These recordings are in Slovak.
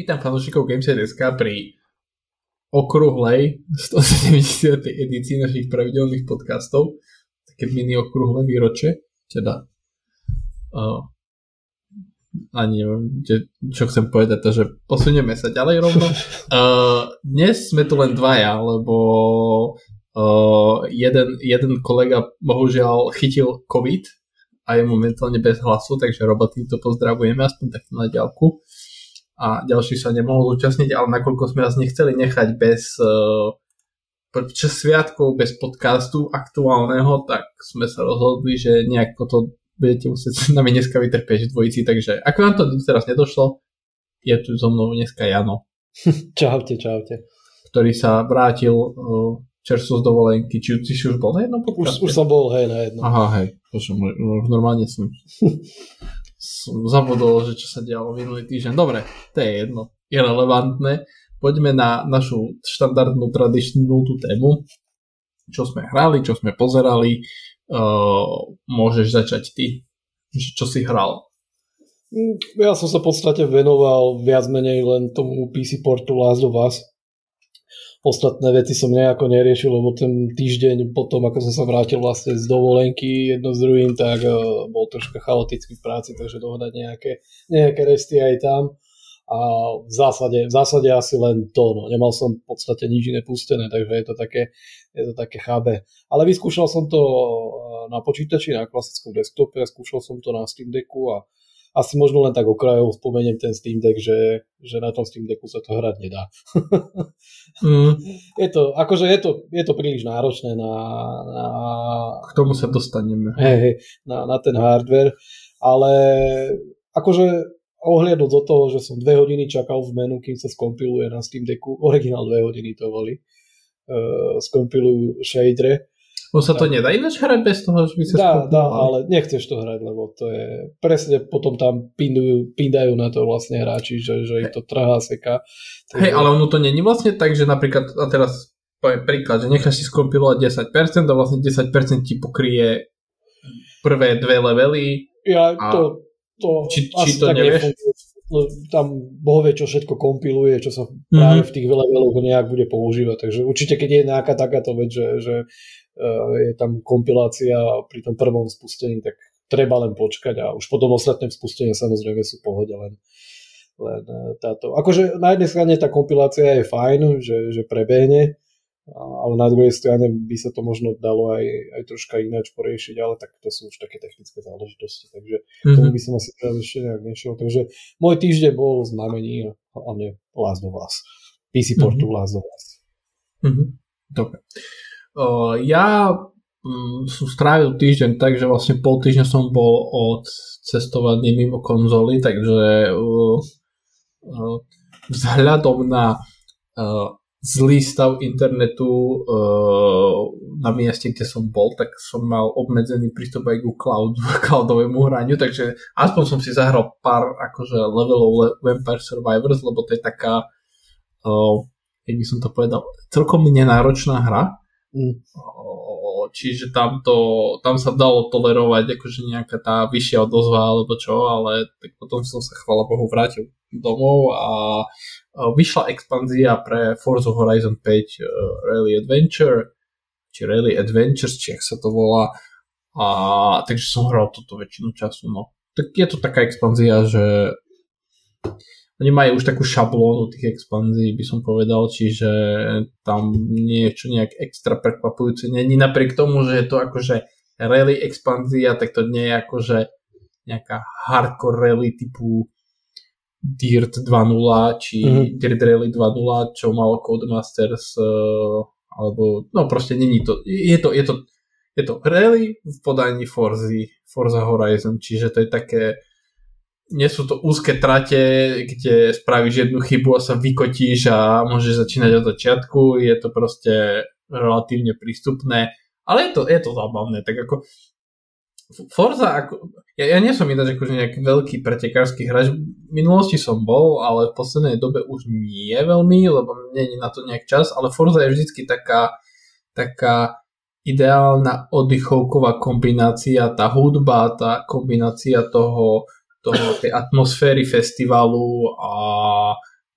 Vítam fanúšikov Gameset.sk pri okrúhlej 170. edícii našich pravidelných podcastov. Také mini okrúhle výroče. Teda uh, ani neviem, čo chcem povedať, takže posunieme sa ďalej rovno. Uh, dnes sme tu len dvaja, lebo uh, jeden, jeden kolega bohužiaľ chytil COVID a je momentálne bez hlasu, takže Roba týmto pozdravujeme aspoň takto na ďalku a ďalší sa nemohol zúčastniť, ale nakoľko sme vás nechceli nechať bez uh, čas sviatkov, bez podcastu aktuálneho, tak sme sa rozhodli, že nejako to budete musieť s nami dneska vytrpieť dvojici, takže ako vám to teraz nedošlo, je tu so mnou dneska Jano. čaute, čaute. Ktorý sa vrátil uh, čerstvo z dovolenky, či, si už bol na jednom podcaste? Už, už som bol, hej, na jednom. Aha, hej, to som, normálne som som zabudol, že čo sa dialo minulý týždeň. Dobre, to je jedno, je relevantné. Poďme na našu štandardnú tradičnú tú tému. Čo sme hrali, čo sme pozerali. Uh, môžeš začať ty. Čo si hral? Mm, ja som sa v podstate venoval viac menej len tomu PC portu Last of Us Ostatné veci som nejako neriešil, lebo ten týždeň potom, ako som sa vrátil vlastne z dovolenky jedno s druhým, tak uh, bol troška chaotický v práci, takže dohodať nejaké, nejaké resty aj tam. A v zásade, v zásade asi len to, no. nemal som v podstate nič iné pustené, takže je to také, je to také chábe. Ale vyskúšal som to eh, na počítači, na klasickom desktope, skúšal som to na Steam Decku a asi možno len tak okrajov spomeniem ten Steam Deck, že, že na tom Steam Decku sa to hrať nedá. mm. je to, akože je to, je to príliš náročné na, na... K tomu sa dostaneme. Hej, na, na ten hardware, ale akože ohliadnúť do toho, že som dve hodiny čakal v menu, kým sa skompiluje na Steam Decku, originál dve hodiny to boli, uh, skompilujú shadery, No sa to nedá ináč hrať bez toho, že by sa Dá, dá, ale nechceš to hrať, lebo to je presne potom tam pindujú, pindajú na to vlastne hráči, že, že ich to trhá, seka. Takže... Hej, ale ono to není vlastne tak, že napríklad, a teraz poviem príklad, že necháš si skompilovať 10% a vlastne 10% ti pokrie prvé dve levely. Ja a... to, to či, či to nevieš? tam Boh vie, čo všetko kompiluje, čo sa práve mm-hmm. v tých leveloch nejak bude používať. Takže určite, keď je nejaká takáto vec, že, že je tam kompilácia pri tom prvom spustení, tak treba len počkať a už potom ostatné spustenia samozrejme sú pohode len, len eh, táto. Akože na jednej strane tá kompilácia je fajn, že, že prebehne, ale na druhej strane by sa to možno dalo aj, aj troška ináč poriešiť, ale tak to sú už také technické záležitosti, takže mm-hmm. tomu by som asi teraz ešte nejak nešiel. Takže môj týždeň bol znamení a hlavne Last of Us. PC portu mm-hmm. Last of Us. Mm-hmm. Dobre. Ja um, som strávil týždeň tak, že vlastne pol týždňa som bol od cestovaní mimo konzoly, takže vzhľadom na zlý stav internetu na mieste, kde som bol, tak som mal obmedzený prístup aj ku cloud, cloudovému hraniu, takže aspoň som si zahral pár akože levelov Vampire Survivors, lebo to je taká, uh, jak by som to povedal, celkom nenáročná hra, Mm. Čiže tam, to, tam sa dalo tolerovať akože nejaká tá vyššia odozva alebo čo, ale tak potom som sa chvala Bohu vrátil domov a vyšla expanzia pre Forza Horizon 5 uh, Rally Adventure či Rally Adventures, či ak sa to volá a takže som hral toto väčšinu času no. Tak je to taká expanzia, že oni majú už takú šablónu tých expanzií, by som povedal, čiže tam niečo nejak extra prekvapujúce není. Napriek tomu, že je to akože rally expanzia, tak to nie je akože nejaká hardcore rally typu Dirt 2.0 či mm-hmm. Dirt Rally 2.0, čo mal Codemasters uh, alebo no proste není to. Je to, je to, je to rally v podaní Forza, Forza Horizon, čiže to je také nie sú to úzke trate, kde spravíš jednu chybu a sa vykotíš a môžeš začínať od začiatku, je to proste relatívne prístupné, ale je to, je to zábavné, tak ako Forza, ako, ja, ja nie som ináč akože nejaký veľký pretekársky hráč, v minulosti som bol, ale v poslednej dobe už nie veľmi, lebo nie je na to nejak čas, ale Forza je vždycky taká, taká ideálna oddychovková kombinácia, tá hudba, tá kombinácia toho, toho, tej atmosféry festivalu a,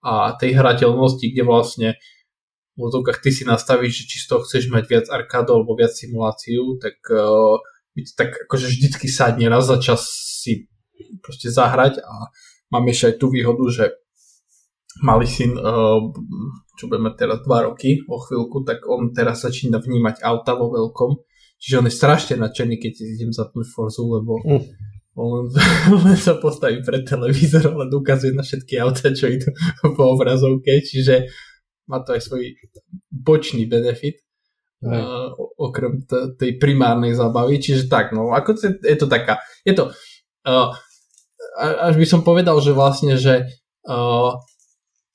a tej hrateľnosti, kde vlastne v úzovkách ty si nastavíš, že či z toho chceš mať viac arkádu alebo viac simuláciu, tak uh, tak akože vždycky sadne raz za čas si proste zahrať a mám ešte aj tú výhodu, že malý syn, uh, čo budeme teraz 2 roky o chvíľku, tak on teraz začína vnímať auta vo veľkom, čiže on je strašne nadšený, keď idem zapnúť Forzu, lebo mm. On len sa postaví pred televízor, len ukazuje na všetky auta, čo idú po obrazovke, čiže má to aj svoj bočný benefit, uh, okrem t- tej primárnej zábavy, čiže tak, no ako to, je to taká, je to, uh, až by som povedal, že vlastne, že uh,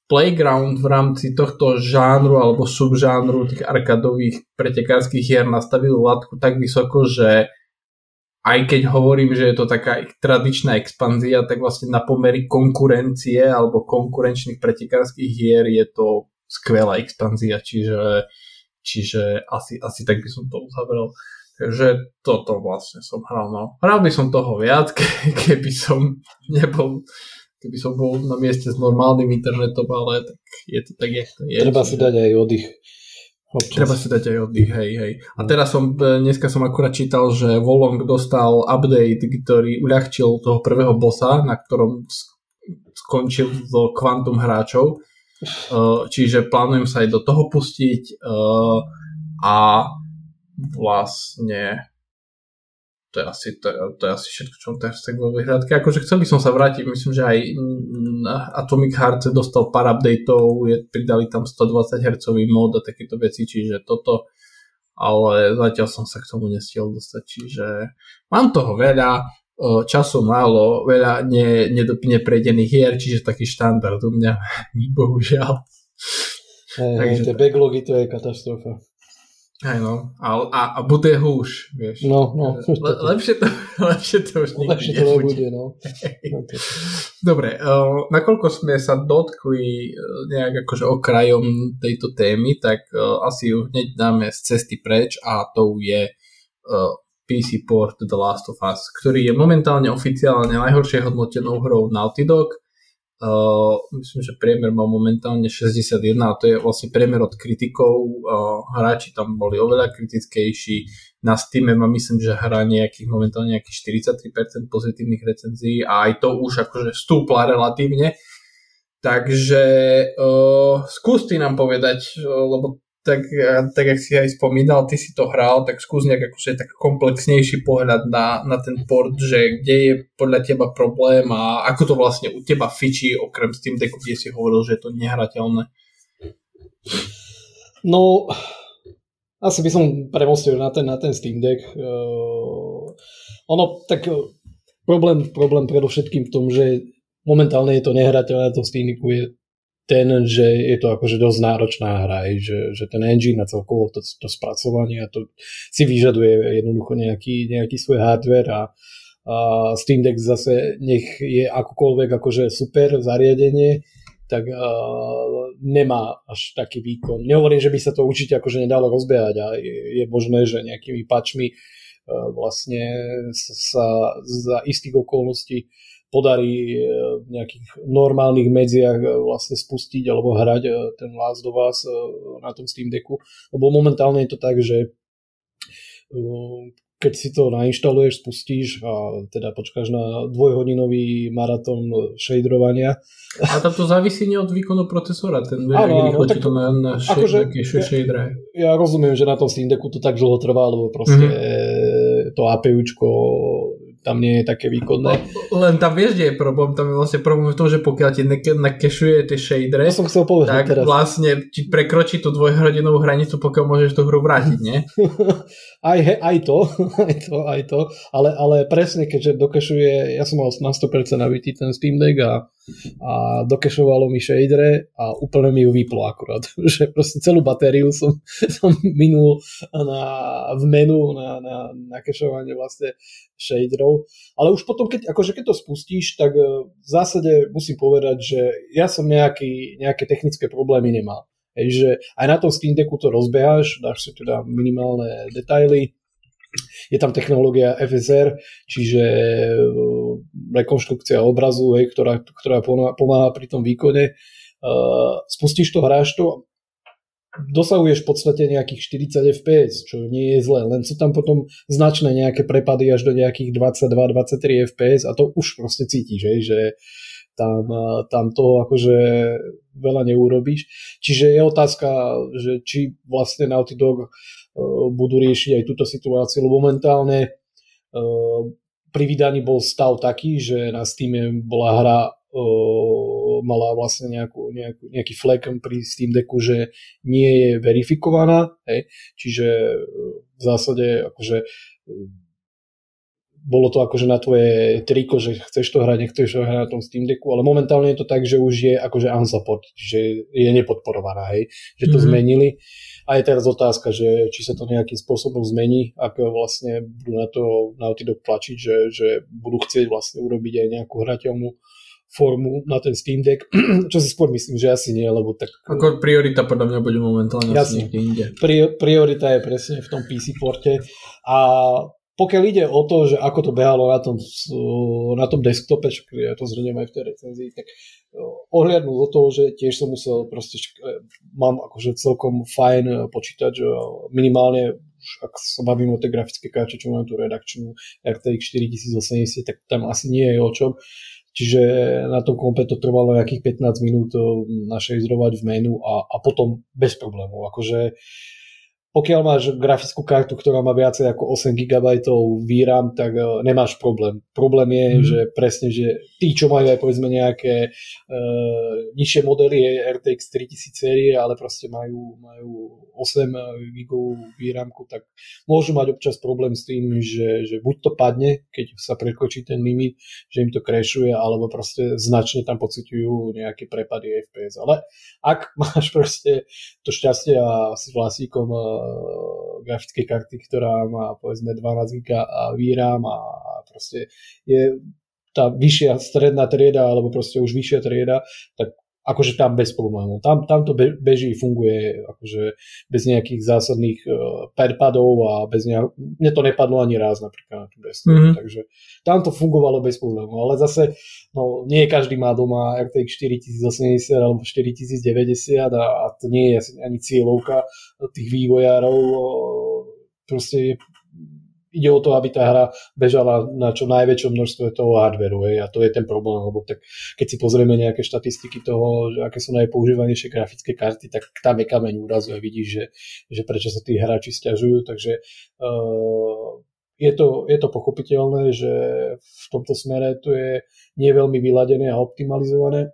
Playground v rámci tohto žánru alebo subžánru tých arkadových pretekárskych hier nastavil latku tak vysoko, že aj keď hovorím, že je to taká tradičná expanzia, tak vlastne na pomery konkurencie alebo konkurenčných pretekárskych hier je to skvelá expanzia, čiže, čiže asi, asi tak by som to uzavrel. Takže toto vlastne som hral. No. Hral by som toho viac, keby som nebol keby som bol na mieste s normálnym internetom, ale tak je to tak, jak to je. Treba si dať aj oddych. Občas. Treba si dať aj oddych, hej, hej. A teraz som, e, dneska som akurát čítal, že Volong dostal update, ktorý uľahčil toho prvého bossa, na ktorom skončil do kvantum hráčov Eh, čiže plánujem sa aj do toho pustiť eh, a vlastne to je asi, to, to je asi všetko, čo teraz tak vo vyhľadke. Akože chcel by som sa vrátiť, myslím, že aj Atomic Heart dostal pár updateov, je, pridali tam 120 Hz mod a takéto veci, čiže toto, ale zatiaľ som sa k tomu nestiel dostať, čiže mám toho veľa, času málo, veľa ne, neprejdených hier, čiže taký štandard u mňa, bohužiaľ. Hey, Takže... Tie backlogy to je katastrofa. Aj no, a, a, a bude húš, vieš. No, no. Le, lepšie, to, lepšie to už nikdy lepšie to nebude. no. Dobre, uh, nakoľko sme sa dotkli uh, nejak akože okrajom tejto témy, tak uh, asi ju hneď dáme z cesty preč a to je uh, PC port The Last of Us, ktorý je momentálne oficiálne najhoršie hodnotenou hrou Naughty Dog. Uh, myslím, že priemer mal momentálne 61 a to je vlastne priemer od kritikov. Uh, hráči tam boli oveľa kritickejší. Na Steam má myslím, že hra nejakých momentálne nejakých 43% pozitívnych recenzií a aj to už akože stúpla relatívne. Takže uh, skús ty nám povedať, uh, lebo tak, tak jak si aj spomínal, ty si to hral, tak skús nejak akože tak komplexnejší pohľad na, na ten port, že kde je podľa teba problém a ako to vlastne u teba fičí, okrem Steam Decku, kde si hovoril, že je to nehrateľné. No, asi by som premostil na ten, na ten Steam Deck. Uh, ono, tak problém, problém predovšetkým v tom, že momentálne je to nehrateľné, to Steam Decku je ten, že je to akože dosť náročná hra, že, že ten engine a celkovo to, to spracovanie a to si vyžaduje jednoducho nejaký, nejaký svoj hardware a, a Steam Deck zase nech je akokoľvek akože super zariadenie, tak uh, nemá až taký výkon. Nehovorím, že by sa to určite akože nedalo rozbiehať a je, je možné, že nejakými pačmi uh, vlastne sa za istých okolností podarí e, v nejakých normálnych medziach e, vlastne spustiť alebo hrať e, ten Last of Us na tom Steam Decku. Lebo momentálne je to tak, že keď si to nainštaluješ, spustíš a teda počkáš na dvojhodinový maratón shaderovania. A tam to závisí nie od výkonu procesora, ten áno, rýchlo tak, to na, na akože, ja, ja rozumiem, že na tom Steam Decku to tak dlho trvá, lebo proste mm-hmm. to APUčko tam nie je také výkonné. Len tam vieš, kde je problém, tam je vlastne problém v tom, že pokiaľ ti nakešuje tie shadere, to som chcel povedať tak teraz. vlastne ti prekročí tú dvojhodinovú hranicu, pokiaľ môžeš tú hru vrátiť, nie? aj, he, aj to, aj to, aj to, ale, ale presne, keďže dokešuje, ja som mal na 100% nabitý ten Steam Deck a a dokešovalo mi shadere a úplne mi ju vyplo akurát. Že proste celú batériu som, som minul na, v menu na, na, na kešovanie vlastne shaderov. Ale už potom, keď, akože keď to spustíš, tak e, v zásade musím povedať, že ja som nejaký, nejaké technické problémy nemal. Hej, že aj na tom Steam Decku to rozbeháš, dáš si teda minimálne detaily, je tam technológia FSR, čiže e, rekonštrukcia obrazu, hej, ktorá, ktorá pomáha pri tom výkone uh, spustíš to, hráš to, dosahuješ v podstate nejakých 40 fps, čo nie je zle, len sú tam potom značné nejaké prepady až do nejakých 22-23 fps a to už proste cítiš, že, že tam, tam toho akože veľa neurobíš. Čiže je otázka, že či vlastne Naughty Dog budú riešiť aj túto situáciu, lebo momentálne pri vydaní bol stav taký, že na Steam bola hra mala vlastne nejakú, nejakú, nejaký flek pri Steam Decku, že nie je verifikovaná, hej? čiže v zásade akože bolo to akože na tvoje triko, že chceš to hrať, nechceš to hrať na tom Steam Decku, ale momentálne je to tak, že už je akože unsupport, že je nepodporovaná, hej, že to mm-hmm. zmenili. A je teraz otázka, že či sa to nejakým spôsobom zmení, ak vlastne budú na to Naughty Dog tlačiť, že, že budú chcieť vlastne urobiť aj nejakú hrateľnú formu na ten Steam Deck, čo si skôr myslím, že asi nie, lebo tak... Ako priorita podľa mňa bude momentálne asi niekde inde. priorita je presne v tom PC porte a pokiaľ ide o to, že ako to behalo na tom, na tom desktope, čo ja to zhrnem aj v tej recenzii, tak ohliadnúť do toho, že tiež som musel proste, e, mám akože celkom fajn e, počítač, minimálne už ak sa bavím o tej grafické karte, čo mám tú redakčnú RTX 4080, tak tam asi nie je o čom. Čiže na tom kompe to trvalo nejakých 15 minút e, našejzrovať v menu a, a potom bez problémov. Akože uh, pokiaľ máš grafickú kartu, ktorá má viacej ako 8 GB VRAM, tak uh, nemáš problém. Problém je, mm. že presne, že tí, čo majú aj povedzme nejaké uh, nižšie modely RTX 3000 série, ale proste majú, majú 8 GB VRAM, tak môžu mať občas problém s tým, že, že buď to padne, keď sa prekročí ten limit, že im to crashuje, alebo proste značne tam pociťujú nejaké prepady FPS. Ale ak máš proste to šťastie a si vlastníkom grafickej karty, ktorá má povedzme 12 GB a VRAM a proste je tá vyššia stredná trieda alebo proste už vyššia trieda, tak akože tam bez problémov. Tam, tam to beží, funguje akože bez nejakých zásadných uh, perpadov a bez nejak... Mne to nepadlo ani raz napríklad na tú desktop, mm-hmm. takže tam to fungovalo bez problémov. Ale zase, no nie každý má doma RTX 4080 alebo 4090 a, a to nie je ani cieľovka tých vývojárov. Proste je ide o to, aby tá hra bežala na čo najväčšom množstve toho hardwareu. Hej, a to je ten problém, lebo tak, keď si pozrieme nejaké štatistiky toho, že aké sú najpoužívanejšie grafické karty, tak tam je kameň úrazu a vidíš, že, že prečo sa tí hráči stiažujú. Takže uh, je to, je to pochopiteľné, že v tomto smere to je nie veľmi vyladené a optimalizované.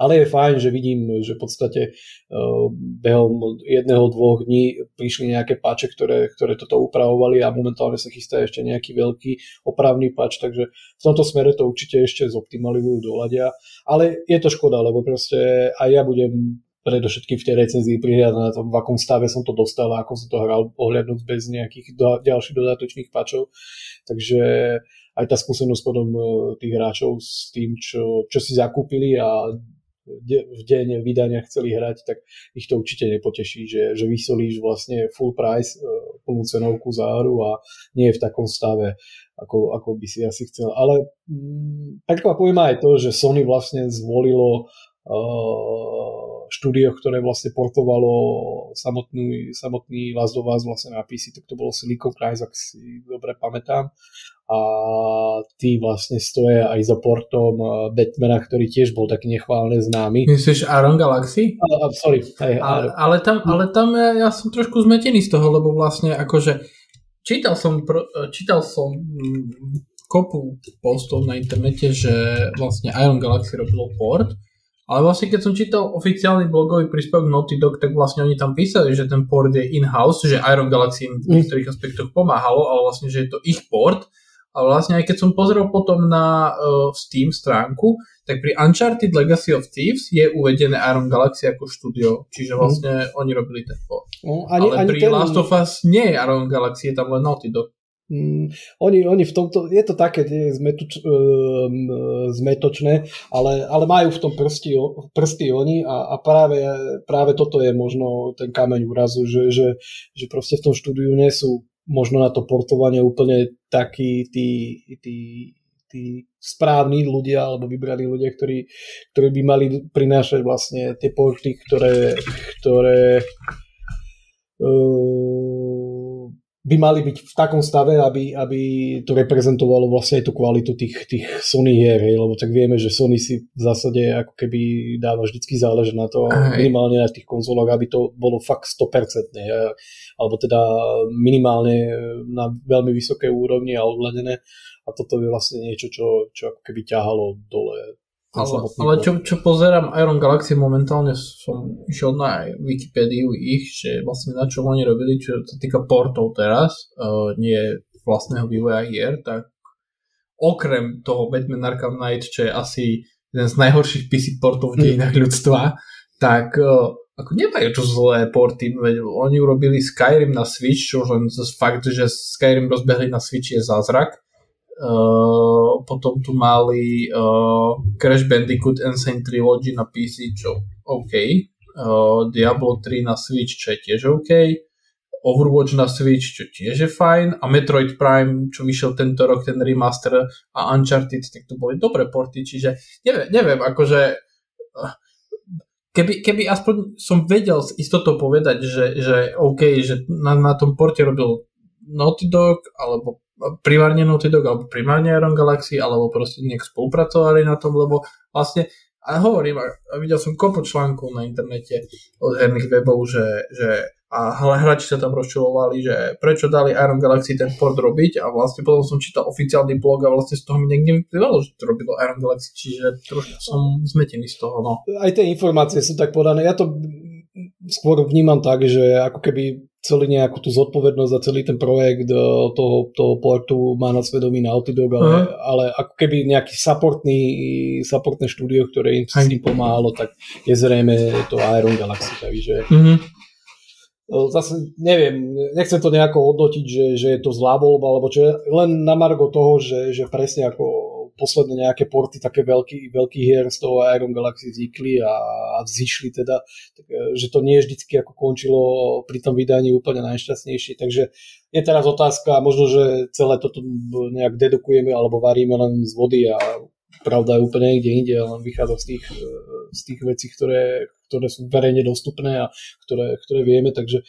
Ale je fajn, že vidím, že v podstate uh, behom jedného, dvoch dní prišli nejaké pače, ktoré, ktoré toto upravovali a momentálne sa chystá ešte nejaký veľký opravný pač, takže v tomto smere to určite ešte zoptimalizujú, doľadia. Ale je to škoda, lebo proste aj ja budem predovšetkým v tej recenzii prihľadať na tom, v akom stave som to dostal a ako som to hral, ohľadnúť bez nejakých do, ďalších dodatočných pačov. Takže aj tá skúsenosť potom e, tých hráčov s tým, čo, čo si zakúpili a v deň vydania chceli hrať, tak ich to určite nepoteší, že, že vysolíš vlastne full price, e, plnú cenovku za hru a nie je v takom stave, ako, ako by si asi chcel. Ale mm, prekvapuje ma aj to, že Sony vlastne zvolilo uh, štúdio, ktoré vlastne portovalo samotný, samotný Last of Us vlastne na PC, tak to bolo Silicon Knights, ak si dobre pamätám a tí vlastne stoja aj za portom eh, Batmana, ktorý tiež bol taký nechválne známy. Myslíš Aron Galaxy? A, a, sorry. Aj, ale, ale, tam, ale tam ja, ja som trošku zmetený z toho, lebo vlastne akože čítal som, čítal som mm, kopu postov na internete, že vlastne Iron Galaxy robilo port, ale vlastne keď som čítal oficiálny blogový príspevok Naughty Dog, tak vlastne oni tam písali, že ten port je in-house, že Iron Galaxy im v niektorých aspektoch pomáhalo, ale vlastne, že je to ich port a vlastne aj keď som pozrel potom na uh, Steam stránku, tak pri Uncharted Legacy of Thieves je uvedené Iron Galaxy ako štúdio, čiže mhm. vlastne mm. oni robili ten port. No, ani, Ale ani pri ten... Last of Us nie je Iron Galaxy, je tam len Naughty Dog. Mm, oni, oni v tomto, je to také je zmetuč, um, zmetočné, ale, ale majú v tom prsty, prsty oni a, a práve, práve toto je možno ten kameň úrazu, že, že, že proste v tom štúdiu nie sú možno na to portovanie úplne takí tí, tí, tí správni ľudia alebo vybraní ľudia, ktorí, ktorí by mali prinášať vlastne tie porty, ktoré, ktoré uh, by mali byť v takom stave, aby, aby to reprezentovalo vlastne aj tú kvalitu tých, tých Sony hier, hej, lebo tak vieme, že Sony si v zásade ako keby dáva vždycky zálež na to, Aj. minimálne na tých konzolách, aby to bolo fakt 100%, ne, alebo teda minimálne na veľmi vysoké úrovni a odladené a toto je vlastne niečo, čo, čo ako keby ťahalo dole ale, ale čo, čo pozerám Iron Galaxy momentálne som išiel na Wikipédiu ich, že vlastne na čo oni robili, čo sa týka portov teraz, uh, nie vlastného vývoja hier, tak okrem toho Batman Arkham Knight, čo je asi jeden z najhorších PC portov v hm. dejinách ľudstva, tak uh, ako nemajú čo zlé porty, veď oni urobili Skyrim na Switch, čo len fakt, že Skyrim rozbehli na Switch je zázrak Uh, potom tu mali uh, Crash Bandicoot Insane Trilogy na PC, čo OK. Uh, Diablo 3 na Switch, čo je tiež OK. Overwatch na Switch, čo tiež je fajn. A Metroid Prime, čo vyšiel tento rok, ten remaster a Uncharted, tak to boli dobré porty, čiže neviem, neviem akože keby, keby aspoň som vedel s istotou povedať, že, že OK, že na, na tom porte robil Naughty Dog alebo primárne Naughty Dog alebo primárne Iron Galaxy alebo proste nejak spolupracovali na tom, lebo vlastne a hovorím, a videl som kopu článkov na internete od herných webov, že, že a hráči sa tam rozčulovali, že prečo dali Iron Galaxy ten port robiť a vlastne potom som čítal oficiálny blog a vlastne z toho mi niekde vyplývalo, že to robilo Iron Galaxy, čiže trošku som zmetený z toho. No. Aj tie informácie sú tak podané. Ja to skôr vnímam tak, že ako keby celý nejakú tú zodpovednosť za celý ten projekt e, toho, toho portu má na svedomí Naughty Dog, ale, uh-huh. ale ako keby nejaký supportný, supportné štúdio, ktoré im s tým pomáhalo, tak je zrejme to Iron Galaxy, takže uh-huh. zase neviem, nechcem to nejako hodnotiť, že, že je to zlá voľba, alebo čo, len na margo toho, že, že presne ako posledné nejaké porty také veľký, veľký hier z toho Iron Galaxy vznikli a, a vzýšli teda, tak, e, že to nie vždycky ako končilo pri tom vydaní úplne najšťastnejšie. Takže je teraz otázka, možno, že celé toto nejak dedukujeme alebo varíme len z vody a pravda je úplne niekde inde, len vychádza z tých, e, z tých vecí, ktoré, ktoré sú verejne dostupné a ktoré, ktoré vieme, takže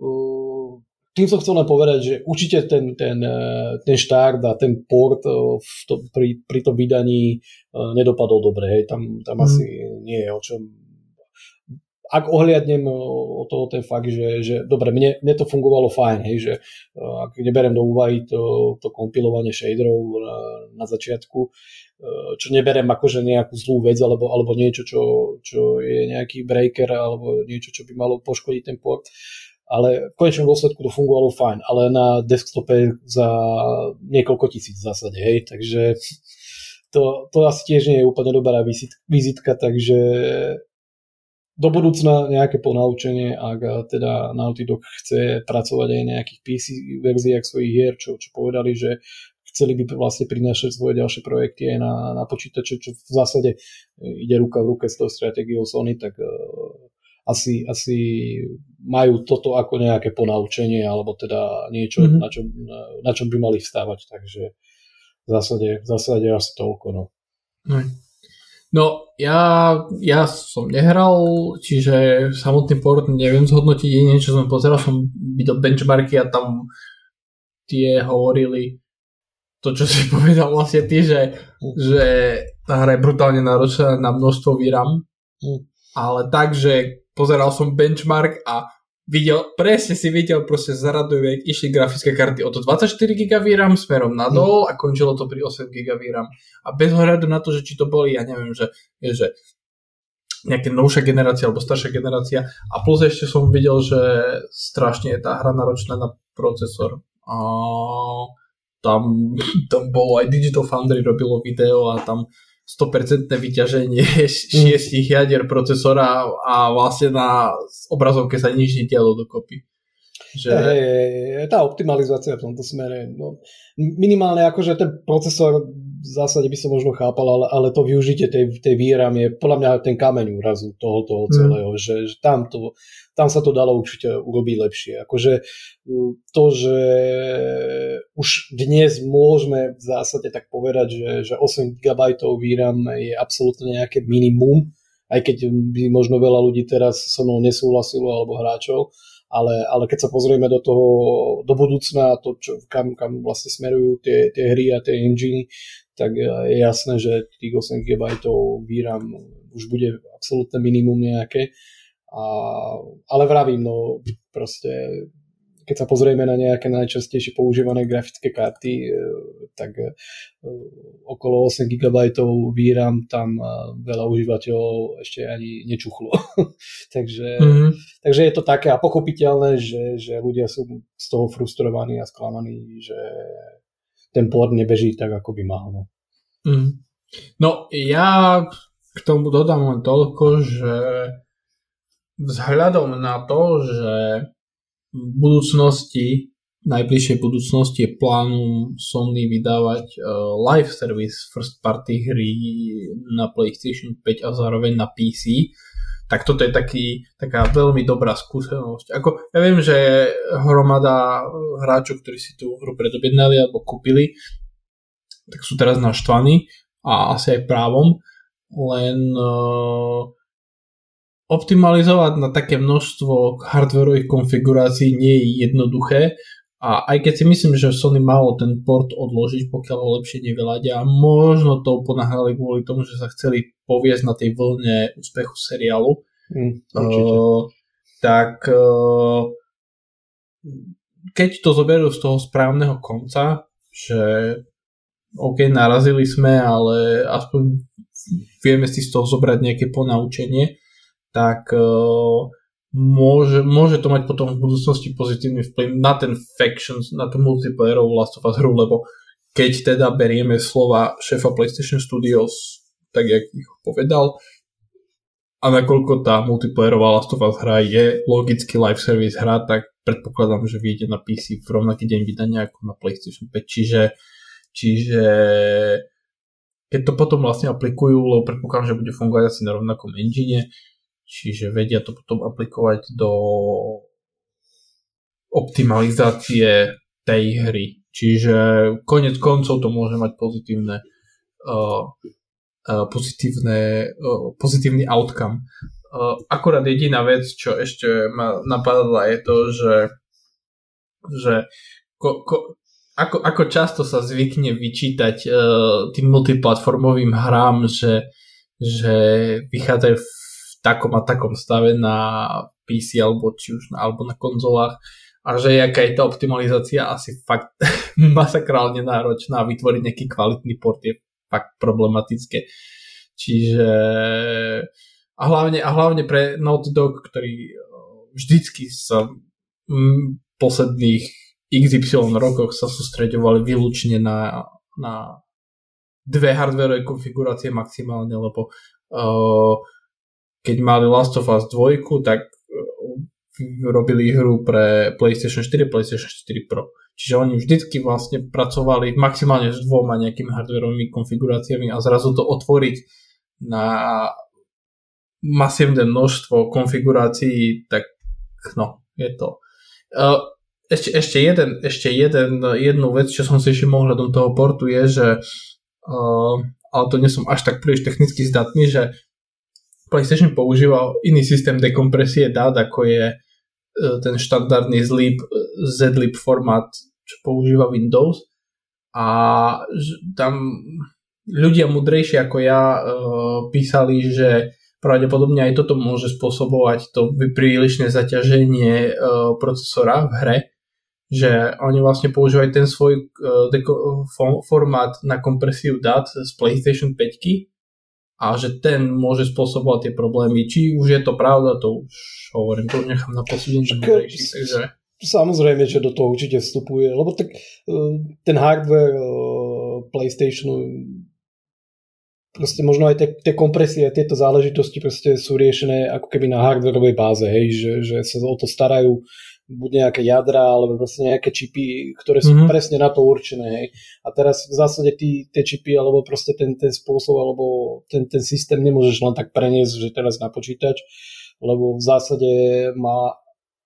uh, tým som chcel len povedať, že určite ten, ten, eh, ten štart a ten port eh, v to, pri, pri tom vydaní eh, nedopadol dobre. Hej. Tam, tam mm. asi nie je o čom ak ohliadnem o toho ten fakt, že, že dobre, mne, mne to fungovalo fajn, hej, že ak neberiem do úvahy to, to kompilovanie shaderov na, na začiatku, čo neberiem akože nejakú zlú vec alebo, alebo niečo, čo, čo je nejaký breaker alebo niečo, čo by malo poškodiť ten port, ale v konečnom dôsledku to fungovalo fajn, ale na desktope za niekoľko tisíc v zásade, hej, takže to, to asi tiež nie je úplne dobrá vizitka, takže do budúcna nejaké ponaučenie, ak teda Naughty Dog chce pracovať aj nejakých PC verziách svojich hier, čo, čo povedali, že chceli by vlastne prinášať svoje ďalšie projekty aj na, na počítače, čo v zásade ide ruka v ruke s tou stratégiou Sony, tak asi, asi majú toto ako nejaké ponaučenie alebo teda niečo, mm-hmm. na, čom, na, čom by mali vstávať, takže v zásade, v zásade asi toľko. No. No, ja, ja som nehral, čiže samotný port neviem zhodnotiť, jediné, čo som pozeral, som videl benchmarky a tam tie hovorili to, čo si povedal vlastne ty, že, že tá hra je brutálne náročná na množstvo výram, mm. ale tak, že pozeral som benchmark a videl, presne si videl, proste zaradujú, jak išli grafické karty od 24 GB VRAM smerom nadol a končilo to pri 8 GB VRAM. A bez ohľadu na to, že či to boli, ja neviem, že, že nejaká novšia generácia alebo staršia generácia. A plus ešte som videl, že strašne je tá hra náročná na procesor. A tam, tam bolo aj Digital Foundry robilo video a tam 100% vyťaženie šiestich jadier procesora a vlastne na obrazovke sa nič netialo dokopy. Že... Hey, tá optimalizácia v tomto smere, no, minimálne akože ten procesor v zásade by som možno chápal, ale, ale to využitie tej, tej výram je podľa mňa ten kameň úrazu toho, toho celého, mm. že, že tam, to, tam sa to dalo určite urobiť lepšie. Akože to, že už dnes môžeme v zásade tak povedať, že, že 8 GB výram je absolútne nejaké minimum, aj keď by možno veľa ľudí teraz so mnou nesúhlasilo alebo hráčov, ale, ale keď sa pozrieme do toho, do budúcna, to, čo, kam, kam vlastne smerujú tie, tie hry a tie engine, tak je jasné, že tých 8 GB výram už bude absolútne minimum nejaké. A, ale vravím, no proste keď sa pozrieme na nejaké najčastejšie používané grafické karty, e, tak e, okolo 8 GB VRAM tam e, veľa užívateľov ešte ani nečuchlo. takže, mm-hmm. takže je to také a pochopiteľné, že, že ľudia sú z toho frustrovaní a sklamaní, že ten port nebeží tak, ako by mal. No, mm. no ja k tomu dodám len toľko, že vzhľadom na to, že v budúcnosti, najbližšej budúcnosti je plánu Sony vydávať uh, live service first party hry na PlayStation 5 a zároveň na PC, tak toto je taký, taká veľmi dobrá skúsenosť. Ako, ja viem, že hromada hráčov, ktorí si tú hru predobjednali alebo kúpili, tak sú teraz naštvaní a asi aj právom, len uh, optimalizovať na také množstvo hardwareových konfigurácií nie je jednoduché a aj keď si myslím, že Sony malo ten port odložiť, pokiaľ ho lepšie nevyladia, možno to ponahrali kvôli tomu, že sa chceli poviesť na tej vlne úspechu seriálu, mm, uh, tak uh, keď to zoberú z toho správneho konca, že OK, narazili sme, ale aspoň vieme si z toho zobrať nejaké ponaučenie, tak uh, môže, môže to mať potom v budúcnosti pozitívny vplyv na ten Factions, na tú multiplayerovú Last of Us hru, lebo keď teda berieme slova šéfa PlayStation Studios, tak jak ich povedal, a nakoľko tá multiplayerová Last of Us hra je logicky live service hra, tak predpokladám, že vyjde na PC v rovnaký deň vydania ako na PlayStation 5, čiže, čiže keď to potom vlastne aplikujú, lebo predpokladám, že bude fungovať asi na rovnakom engine, čiže vedia to potom aplikovať do optimalizácie tej hry. Čiže konec koncov to môže mať pozitívne uh, uh, pozitívne, uh, pozitívny outcome. Uh, akurát jediná vec, čo ešte ma napadla je to, že, že ko, ko, ako, ako často sa zvykne vyčítať uh, tým multiplatformovým hrám, že, že vychádzajú takom a takom stave na PC alebo či už na, alebo na konzolách a že aká je tá optimalizácia asi fakt masakrálne náročná a vytvoriť nejaký kvalitný port je fakt problematické. Čiže a hlavne, a hlavne pre Naughty Dog, ktorý eh, vždycky sa v posledných XY rokoch sa sústreďovali výlučne na, na dve hardwareové konfigurácie maximálne, lebo uh, keď mali Last of Us 2, tak e, robili hru pre PlayStation 4, PlayStation 4 Pro. Čiže oni vždycky vlastne pracovali maximálne s dvoma nejakými hardwareovými konfiguráciami a zrazu to otvoriť na masívne množstvo konfigurácií, tak no, je to. E, ešte, ešte, jeden, ešte jeden, jednu vec, čo som si všimol hľadom toho portu je, že uh, ale to nie som až tak príliš technicky zdatný, že PlayStation používal iný systém dekompresie dát, ako je e, ten štandardný zlip, zlib formát, čo používa Windows. A tam ľudia mudrejšie ako ja e, písali, že pravdepodobne aj toto môže spôsobovať to prílišné zaťaženie e, procesora v hre, že oni vlastne používajú ten svoj formát na kompresiu dát z PlayStation 5 a že ten môže spôsobovať tie problémy. Či už je to pravda, to už hovorím, to nechám na posúdenie. Takže... Samozrejme, že do toho určite vstupuje, lebo tak e, ten hardware e, PlayStationu proste možno aj tie, tie kompresie, tieto záležitosti proste sú riešené ako keby na hardwareovej báze, hej, že, že sa o to starajú buď nejaké jadra, alebo proste nejaké čipy, ktoré sú mm-hmm. presne na to určené. Hej. A teraz v zásade tí, tie čipy, alebo proste ten, ten spôsob, alebo ten, ten systém nemôžeš len tak preniesť, že teraz na počítač, lebo v zásade má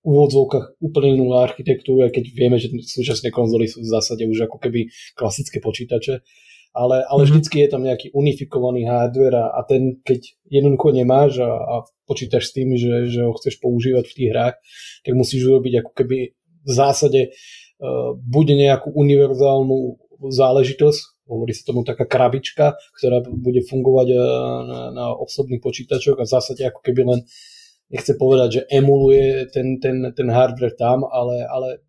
v úvodzovkách úplne inú architektúru, aj keď vieme, že súčasné konzoly sú v zásade už ako keby klasické počítače ale, ale mm-hmm. vždycky je tam nejaký unifikovaný hardware a, a ten, keď jednoducho nemáš a, a počítaš s tým, že, že ho chceš používať v tých hrách, tak musíš urobiť ako keby v zásade uh, buď nejakú univerzálnu záležitosť, hovorí sa tomu taká krabička, ktorá bude fungovať uh, na, na osobných počítačoch a v zásade ako keby len nechce povedať, že emuluje ten, ten, ten hardware tam, ale, ale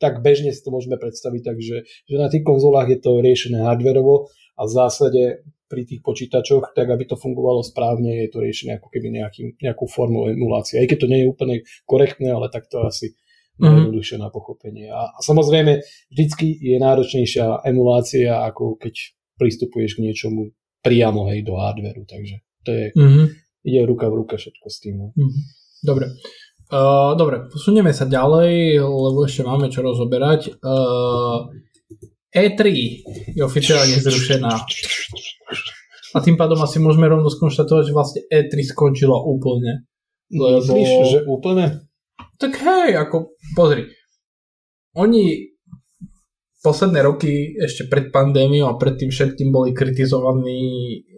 tak bežne si to môžeme predstaviť, takže že na tých konzolách je to riešené hardverovo a v zásade pri tých počítačoch, tak aby to fungovalo správne, je to riešené ako keby nejaký, nejakú formu emulácie. Aj keď to nie je úplne korektné, ale tak to asi mm-hmm. najjednoduchšie na pochopenie. A, a samozrejme, vždycky je náročnejšia emulácia, ako keď pristupuješ k niečomu priamo hej, do hardveru. Takže to je, mm-hmm. ide ruka v ruka všetko s tým. No. Mm-hmm. Dobre. Uh, dobre, posunieme sa ďalej, lebo ešte máme čo rozoberať. Uh, E3 je oficiálne zrušená. A tým pádom asi môžeme rovno skonštatovať, že vlastne E3 skončilo úplne. Lebo... Myslíš, že úplne? Tak hej, ako pozri. Oni posledné roky ešte pred pandémiou a pred tým všetkým boli kritizovaní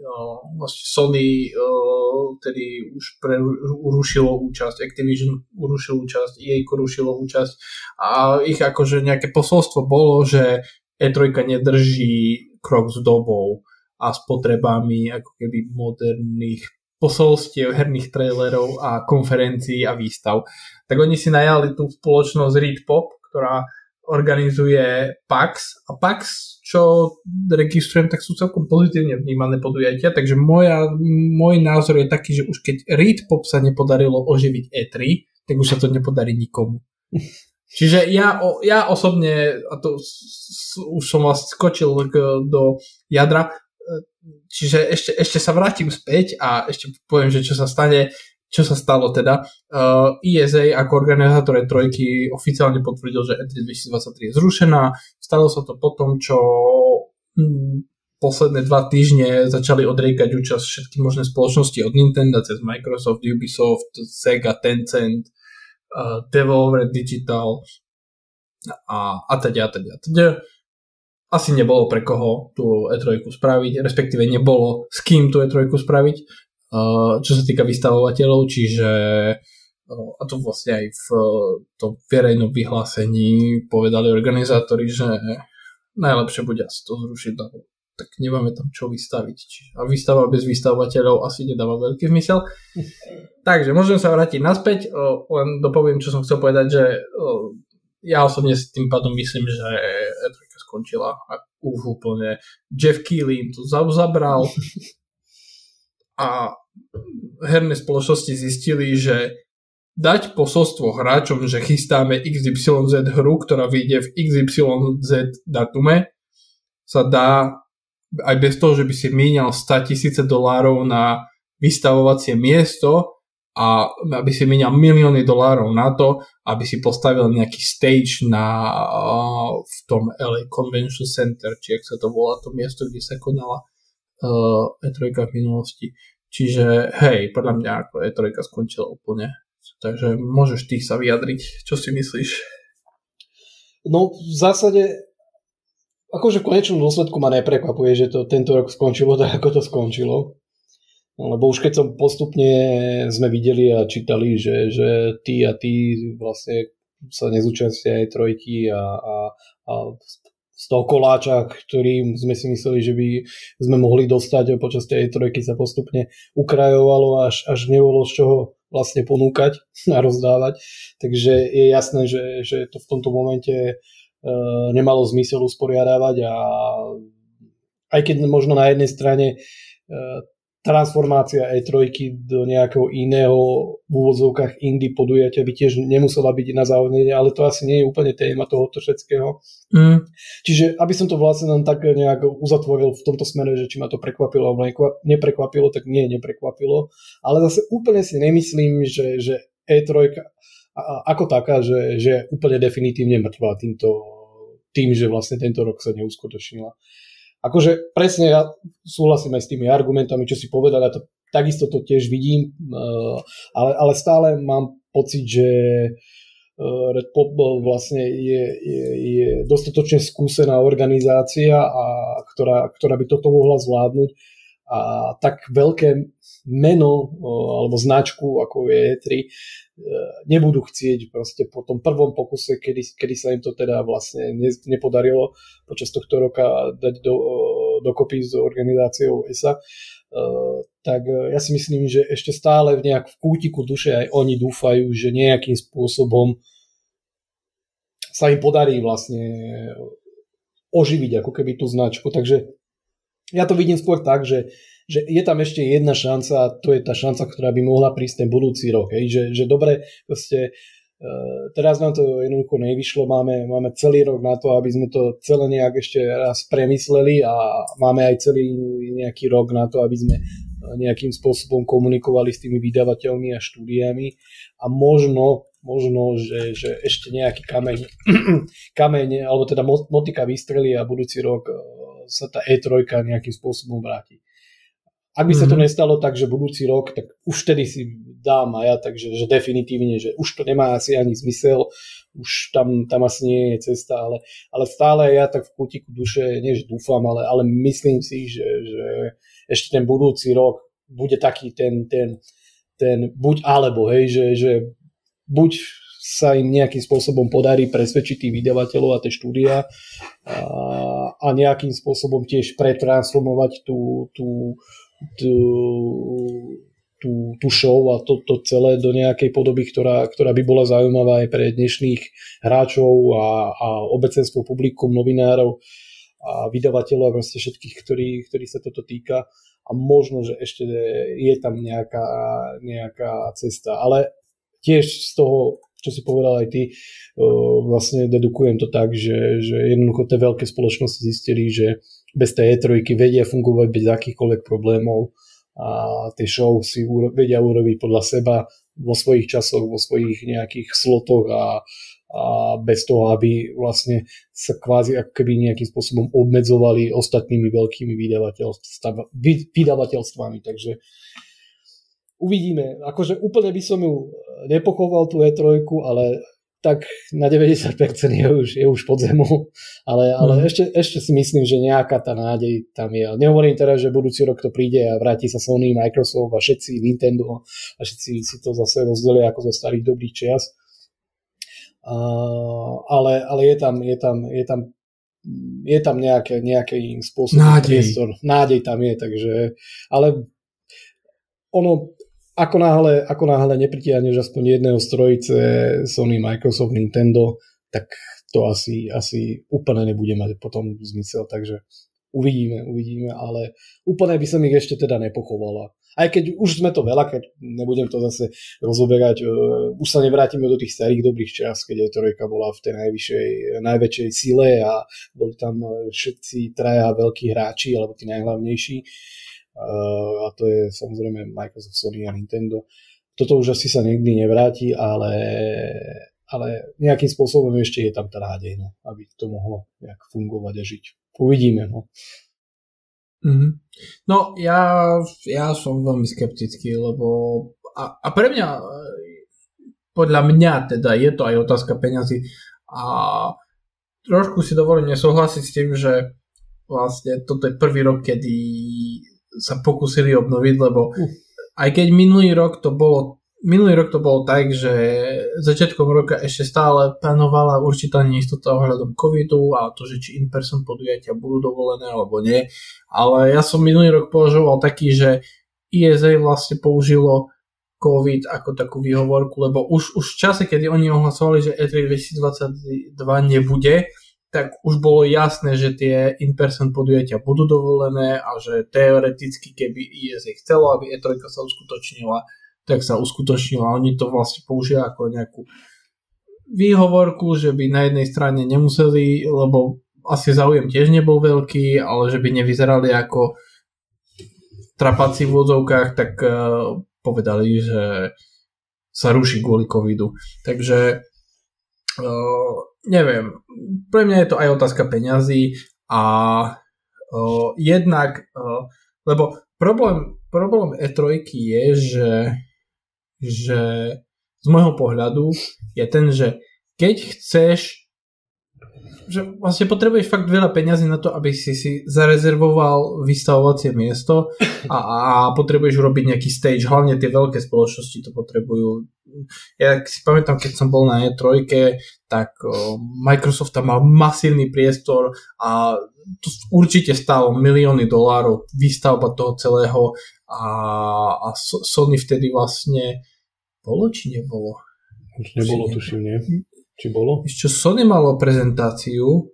uh, vlastne Sony uh, tedy už pre, urušilo účasť, Activision urušil účasť, EA urušilo účasť a ich akože nejaké posolstvo bolo, že E3 nedrží krok s dobou a s potrebami ako keby moderných posolstiev, herných trailerov a konferencií a výstav. Tak oni si najali tú spoločnosť Read Pop, ktorá organizuje PAX a PAX, čo registrujem, tak sú celkom pozitívne vnímané podujatia, takže moja, môj názor je taký, že už keď Read Pop sa nepodarilo oživiť E3, tak už sa to nepodarí nikomu. Čiže ja, ja osobne, a to už som vlastne skočil do jadra, čiže ešte, ešte sa vrátim späť a ešte poviem, že čo sa stane čo sa stalo teda. Uh, ESA ako organizátor trojky oficiálne potvrdil, že E3 2023 je zrušená. Stalo sa to potom, čo hm, posledné dva týždne začali odriekať účasť všetky možné spoločnosti od Nintendo cez Microsoft, Ubisoft, Sega, Tencent, uh, Devolver Digital a, a teda, a teda, a teda. Asi nebolo pre koho tú E3 spraviť, respektíve nebolo s kým tú E3 spraviť čo sa týka vystavovateľov, čiže a to vlastne aj v tom verejnom vyhlásení povedali organizátori, že najlepšie bude asi to zrušiť, lebo tak nemáme tam čo vystaviť. A výstava bez vystavovateľov asi nedáva veľký zmysel. Takže môžem sa vrátiť naspäť, len dopoviem, čo som chcel povedať, že ja osobne s tým pádom myslím, že E3 skončila úplne Jeff Keighley im to zabral a herné spoločnosti zistili, že dať posolstvo hráčom, že chystáme XYZ hru, ktorá vyjde v XYZ datume, sa dá aj bez toho, že by si míňal 100 tisíce dolárov na vystavovacie miesto a aby si míňal milióny dolárov na to, aby si postavil nejaký stage na, v tom LA Convention Center, či ak sa to volá, to miesto, kde sa konala E3 v minulosti. Čiže hej, podľa mňa ako E3 skončila úplne. Takže môžeš ty sa vyjadriť, čo si myslíš? No v zásade akože v konečnom dôsledku ma neprekvapuje, že to tento rok skončilo tak, ako to skončilo. Lebo už keď som postupne sme videli a čítali, že, že tí a tí vlastne sa nezúčastia aj trojky a, a, a z toho koláča, ktorým sme si mysleli, že by sme mohli dostať počas tej trojky sa postupne ukrajovalo, až, až nebolo z čoho vlastne ponúkať a rozdávať. Takže je jasné, že, že to v tomto momente e, nemalo zmysel usporiadávať a aj keď možno na jednej strane e, transformácia E3 do nejakého iného v úvodzovkách indie podujatia by tiež nemusela byť na závodenie, ale to asi nie je úplne téma tohoto všetkého. Mm. Čiže aby som to vlastne len tak nejak uzatvoril v tomto smere, že či ma to prekvapilo alebo neprekvapilo, tak nie, neprekvapilo. Ale zase úplne si nemyslím, že, že E3 ako taká, že, že úplne definitívne mŕtva týmto, tým, že vlastne tento rok sa neuskutočnila. Akože presne ja súhlasím aj s tými argumentami, čo si povedal, ja to, takisto to tiež vidím, eh, ale, ale stále mám pocit, že eh, Red Pop vlastne je, je, je dostatočne skúsená organizácia, a ktorá, ktorá by toto mohla zvládnuť a tak veľké meno alebo značku ako je E3 e, nebudú chcieť proste po tom prvom pokuse, kedy, kedy sa im to teda vlastne ne, nepodarilo počas tohto roka dať do, dokopy s organizáciou ESA, e, tak ja si myslím, že ešte stále v nejak v kútiku duše aj oni dúfajú, že nejakým spôsobom sa im podarí vlastne oživiť ako keby tú značku. Takže ja to vidím skôr tak, že, že je tam ešte jedna šanca a to je tá šanca, ktorá by mohla prísť ten budúci rok. Hej? Že, že dobre, proste, uh, teraz nám to jednoducho nevyšlo, máme, máme celý rok na to, aby sme to celé nejak ešte raz premysleli a máme aj celý nejaký rok na to, aby sme nejakým spôsobom komunikovali s tými vydavateľmi a štúdiami a možno, možno že, že ešte nejaký kameň, kameň alebo teda motika vystrelí a budúci rok sa tá E3 nejakým spôsobom vráti. Ak by sa to mhm. nestalo tak, že budúci rok, tak už vtedy si dám a ja, takže že definitívne, že už to nemá asi ani zmysel, už tam, tam asi nie je cesta, ale, ale stále ja tak v kútiku duše, nie že dúfam, ale, ale myslím si, že, že ešte ten budúci rok bude taký ten, ten, ten buď alebo, hej, že, že buď sa im nejakým spôsobom podarí presvedčiť tých vydavateľov a tie štúdia a, a nejakým spôsobom tiež pretransformovať tú, tú, tú, tú, tú show a to, to celé do nejakej podoby, ktorá, ktorá by bola zaujímavá aj pre dnešných hráčov a, a obecenstvo, publikum, novinárov a vydavateľov a proste všetkých, ktorí, ktorí sa toto týka a možno, že ešte je tam nejaká, nejaká cesta. Ale tiež z toho čo si povedal aj ty, vlastne dedukujem to tak, že, že jednoducho tie veľké spoločnosti zistili, že bez tej E3 vedia fungovať bez akýchkoľvek problémov a tie show si vedia urobiť podľa seba vo svojich časoch, vo svojich nejakých slotoch a, a bez toho, aby vlastne sa kvázi ako keby nejakým spôsobom obmedzovali ostatnými veľkými vydavateľstvami. Takže uvidíme. Akože úplne by som ju nepochoval tú E3, ale tak na 90% je už, je už pod zemou, ale, ale mm. ešte, ešte si myslím, že nejaká tá nádej tam je. Nehovorím teraz, že budúci rok to príde a vráti sa Sony, Microsoft a všetci Nintendo a všetci si to zase rozdelia ako zo starých dobrých čias. Uh, ale, ale je tam, je tam, je tam je tam nejaké, nejaký spôsob nádej. priestor. Nádej tam je, takže ale ono, ako náhle, ako náhle nepritiahneš aspoň jedného z trojice Sony, Microsoft, Nintendo, tak to asi, asi úplne nebude mať potom zmysel, takže uvidíme, uvidíme, ale úplne by som ich ešte teda nepochovala. Aj keď už sme to veľa, keď nebudem to zase rozoberať, uh, už sa nevrátime do tých starých dobrých čas, keď je trojka bola v tej najvyššej, najväčšej sile a boli tam všetci traja veľkí hráči, alebo tí najhlavnejší a to je samozrejme Microsoft, Sony a Nintendo. Toto už asi sa nikdy nevráti, ale, ale nejakým spôsobom ešte je tam tá nádej, no, aby to mohlo nejak fungovať a žiť. Uvidíme. No. Mm-hmm. No ja, ja som veľmi skeptický, lebo a, a pre mňa podľa mňa teda je to aj otázka peňazí a trošku si dovolím nesúhlasiť s tým, že vlastne toto je prvý rok, kedy sa pokúsili obnoviť, lebo aj keď minulý rok to bolo minulý rok to bolo tak, že začiatkom roka ešte stále panovala určitá neistota ohľadom covidu a to, že či in-person podujatia budú dovolené alebo nie. Ale ja som minulý rok považoval taký, že ESA vlastne použilo COVID ako takú výhovorku, lebo už, už v čase, kedy oni ohlasovali, že E3 2022 nebude, tak už bolo jasné, že tie in-person podujatia budú dovolené a že teoreticky, keby ISA chcelo, aby E3 sa uskutočnila, tak sa uskutočnila. Oni to vlastne použili ako nejakú výhovorku, že by na jednej strane nemuseli, lebo asi záujem tiež nebol veľký, ale že by nevyzerali ako trapaci v vodzovkách, tak uh, povedali, že sa ruší kvôli covidu. Takže uh, neviem, pre mňa je to aj otázka peňazí a uh, jednak, uh, lebo problém, problém E3 je, že, že z môjho pohľadu je ten, že keď chceš že vlastne potrebuješ fakt veľa peňazí na to, aby si si zarezervoval vystavovacie miesto a, a potrebuješ urobiť nejaký stage, hlavne tie veľké spoločnosti to potrebujú. Ja si pamätám, keď som bol na E3, tak Microsoft tam mal masívny priestor a to určite stálo milióny dolárov výstavba toho celého a, a Sony vtedy vlastne bolo či nebolo? Už nebolo, tuším, nie? Či bolo? Ešte Sony malo prezentáciu.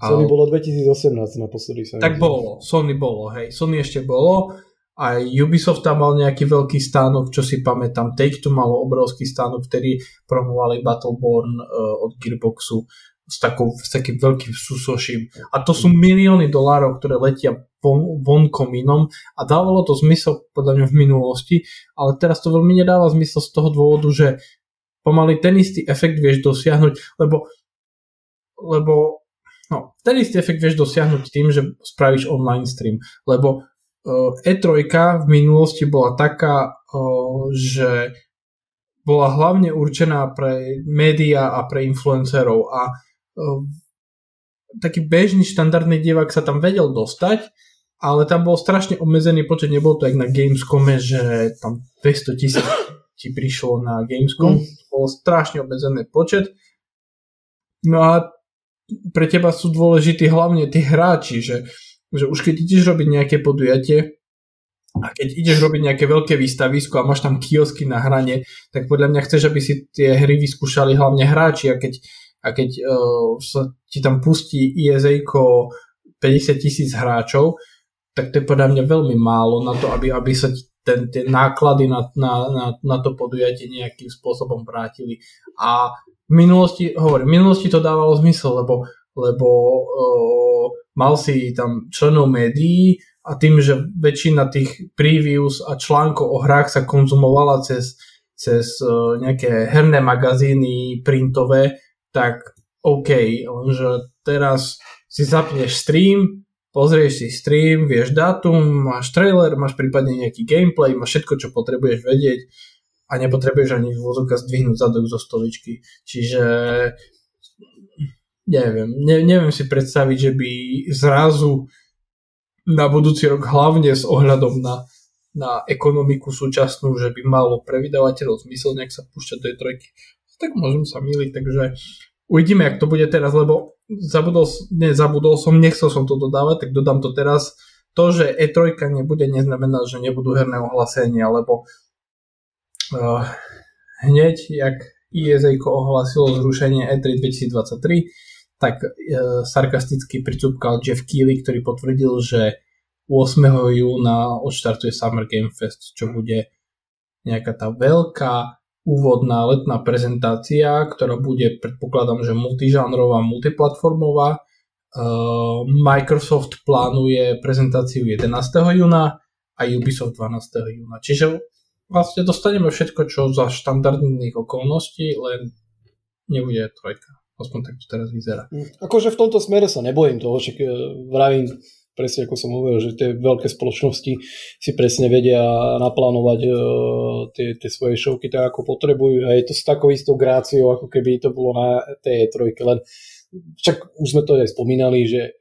Sony ale... bolo 2018 naposledy sa Tak bolo, Sony bolo, hej. Sony ešte bolo. Aj Ubisoft tam mal nejaký veľký stánok, čo si pamätám. Take-Two malo obrovský stánok, vtedy promovali Battleborn uh, od Gearboxu s, takou, s takým veľkým susoším. A to sú milióny dolárov, ktoré letia von, vonkom inom a dávalo to zmysel podľa mňa v minulosti, ale teraz to veľmi nedáva zmysel z toho dôvodu, že pomaly ten istý efekt vieš dosiahnuť, lebo, lebo no, ten istý efekt vieš dosiahnuť tým, že spravíš online stream, lebo E3 v minulosti bola taká, uh, že bola hlavne určená pre média a pre influencerov a uh, taký bežný štandardný divák sa tam vedel dostať, ale tam bol strašne obmedzený počet, nebol to jak na Gamescome, že tam 200 tisíc ti prišlo na Gamescom, mm. bol strašne obmedzený počet. No a pre teba sú dôležití hlavne tí hráči, že, že už keď ideš robiť nejaké podujatie a keď ideš robiť nejaké veľké výstavisko a máš tam kiosky na hrane, tak podľa mňa chceš, aby si tie hry vyskúšali hlavne hráči a keď, a keď uh, sa ti tam pustí ESA 50 tisíc hráčov, tak to je podľa mňa veľmi málo na to, aby, aby sa ti ten, tie náklady na, na, na, na to podujatie nejakým spôsobom vrátili. A v minulosti, hovorím, v minulosti to dávalo zmysel, lebo, lebo o, mal si tam členov médií a tým, že väčšina tých previews a článkov o hrách sa konzumovala cez, cez o, nejaké herné magazíny printové, tak OK, lenže teraz si zapneš stream, pozrieš si stream, vieš dátum, máš trailer, máš prípadne nejaký gameplay, máš všetko, čo potrebuješ vedieť a nepotrebuješ ani vozovka zdvihnúť zadok zo stoličky. Čiže neviem, ne, neviem si predstaviť, že by zrazu na budúci rok hlavne s ohľadom na, na ekonomiku súčasnú, že by malo pre vydavateľov zmysel nejak sa púšťať do trojky. Tak môžem sa miliť, takže uvidíme, jak to bude teraz, lebo zabudol, ne, zabudol som, nechcel som to dodávať, tak dodám to teraz. To, že E3 nebude, neznamená, že nebudú herné ohlásenia, lebo uh, hneď, jak ESA ohlasilo zrušenie E3 2023, tak uh, sarkasticky pricúpkal Jeff Keighley, ktorý potvrdil, že 8. júna odštartuje Summer Game Fest, čo bude nejaká tá veľká úvodná letná prezentácia, ktorá bude, predpokladám, že multižánrová, multiplatformová. Uh, Microsoft plánuje prezentáciu 11. júna a Ubisoft 12. júna. Čiže vlastne dostaneme všetko, čo za štandardných okolností, len nebude trojka. Aspoň tak to teraz vyzerá. Akože v tomto smere sa nebojím toho, že vravím, presne ako som hovoril, že tie veľké spoločnosti si presne vedia naplánovať uh, tie, tie svoje šovky tak, ako potrebujú a je to s takou istou gráciou, ako keby to bolo na tej trojke, len však už sme to aj spomínali, že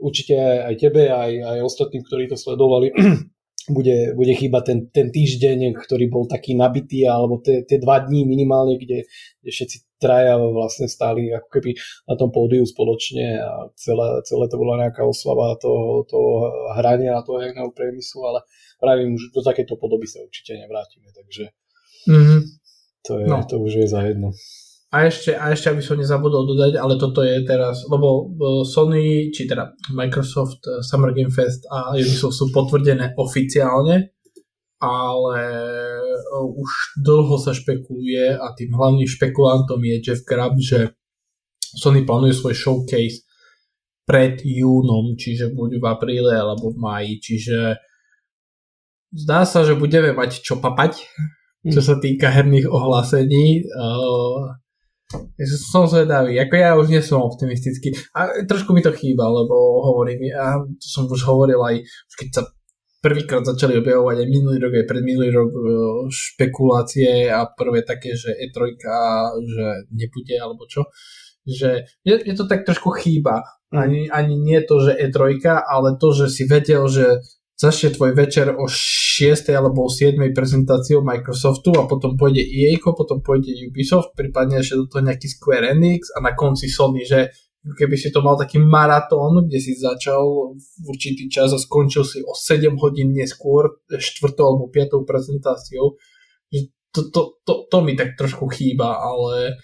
určite aj tebe, aj, aj ostatným, ktorí to sledovali, bude, bude chýbať ten, ten týždeň, ktorý bol taký nabitý, alebo tie, tie dva dní minimálne, kde, kde všetci traja vlastne stáli ako keby na tom pódiu spoločne a celé, celé to bola nejaká oslava toho, toho hrania a toho herného priemyslu, ale pravím, že do takéto podoby sa určite nevrátime, takže mm-hmm. to, je, no. to už je za jedno. A ešte, a ešte, aby som nezabudol dodať, ale toto je teraz, lebo Sony, či teda Microsoft, eh, Summer Game Fest a Ubisoft sú potvrdené oficiálne, ale eh, už dlho sa špekuluje a tým hlavným špekulantom je Jeff Grubb, že Sony plánuje svoj showcase pred júnom, čiže buď v apríle alebo v máji, čiže zdá sa, že budeme mať čo papať čo sa týka herných ohlásení. Uh, som zvedavý, ako ja už nie som optimistický. A trošku mi to chýba, lebo hovorím, ja to som už hovoril aj, keď sa prvýkrát začali objavovať aj minulý rok, aj pred minulý rok e, špekulácie a prvé také, že E3, že nebude alebo čo, že je, je to tak trošku chýba. Ani, ani nie to, že E3, ale to, že si vedel, že začne tvoj večer o 6. alebo o 7. prezentáciou Microsoftu a potom pôjde EA, potom pôjde Ubisoft, prípadne ešte do toho nejaký Square Enix a na konci Sony, že keby si to mal taký maratón, kde si začal v určitý čas a skončil si o 7 hodín neskôr, 4. alebo 5. prezentáciou, že to, to, to, to mi tak trošku chýba, ale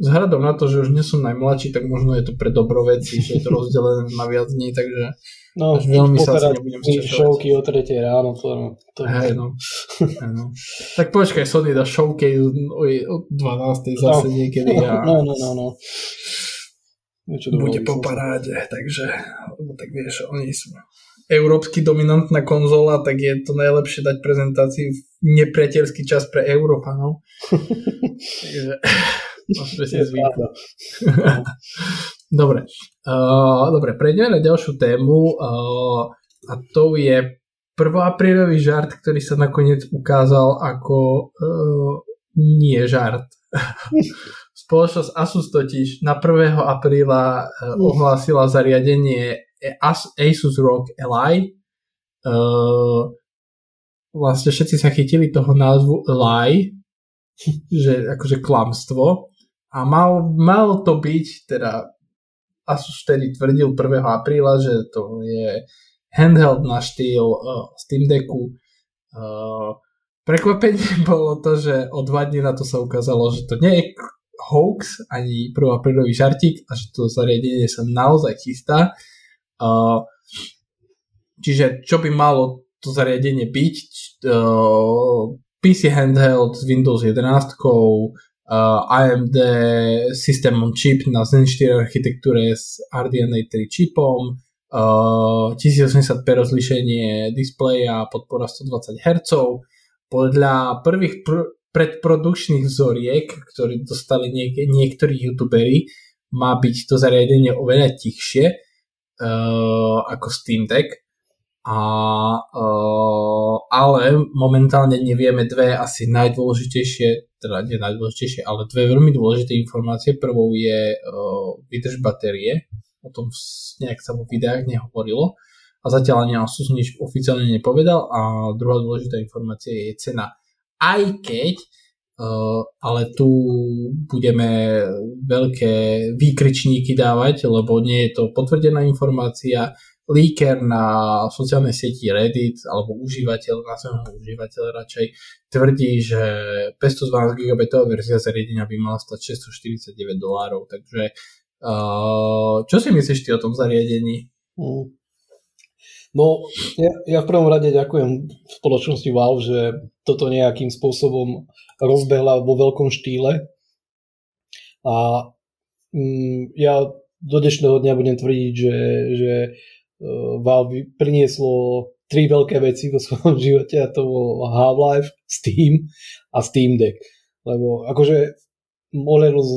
vzhľadom na to, že už nie som najmladší, tak možno je to pre dobro veci, že je to rozdelené na viac dní, takže no, až veľmi sa asi nebudem Šovky o 3 ráno, to, to Hej, no. Hej, no. Tak počkaj, Sony dá šovky o, o 12. zase no. niekedy. A... No, no, no, no. Bude po paráde, takže, tak vieš, oni sú európsky dominantná konzola, tak je to najlepšie dať prezentácii v nepriateľský čas pre Európa, no. takže Môžeme si dobre. Uh, dobre, prejdeme na ďalšiu tému uh, a to je prvoaprílový žart, ktorý sa nakoniec ukázal ako uh, nie žart. Spoločnosť Asus totiž na 1. apríla uh, ohlásila zariadenie Asus ROG Li. Uh, vlastne všetci sa chytili toho názvu Li, že akože klamstvo a mal, mal to byť, teda Asus vtedy tvrdil 1. apríla, že to je handheld na štýl uh, Steam Decku. Uh, prekvapenie bolo to, že o dva dní na to sa ukázalo, že to nie je hoax ani 1. aprílový žartík a že to zariadenie sa naozaj chystá. Uh, čiže čo by malo to zariadenie byť? Uh, PC handheld s Windows 11, uh, AMD System on Chip na Zen 4 architektúre s RDNA 3 čipom, uh, 1080p rozlišenie displeja, podpora 120 Hz. Podľa prvých pr- predprodukčných vzoriek, ktoré dostali niek- niektorí youtuberi, má byť to zariadenie oveľa tichšie uh, ako Steam Deck a, uh, ale momentálne nevieme dve asi najdôležitejšie, teda nie najdôležitejšie, ale dve veľmi dôležité informácie. Prvou je uh, vydrž batérie, o tom nejak sa vo videách nehovorilo a zatiaľ ani Asus nič oficiálne nepovedal a druhá dôležitá informácia je cena. Aj keď Uh, ale tu budeme veľké výkričníky dávať, lebo nie je to potvrdená informácia, leaker na sociálnej sieti Reddit alebo užívateľ, nazveme ho užívateľ radšej, tvrdí, že 512 GB verzia zariadenia by mala stať 649 dolárov, takže uh, čo si myslíš ty o tom zariadení? Mm. No, ja, ja v prvom rade ďakujem spoločnosti Valve, že toto nejakým spôsobom rozbehla vo veľkom štýle. A mm, ja do dnešného dňa budem tvrdiť, že, že Valve prinieslo tri veľké veci vo svojom živote a to bol Half-Life, Steam a Steam Deck. Lebo akože ohľadom z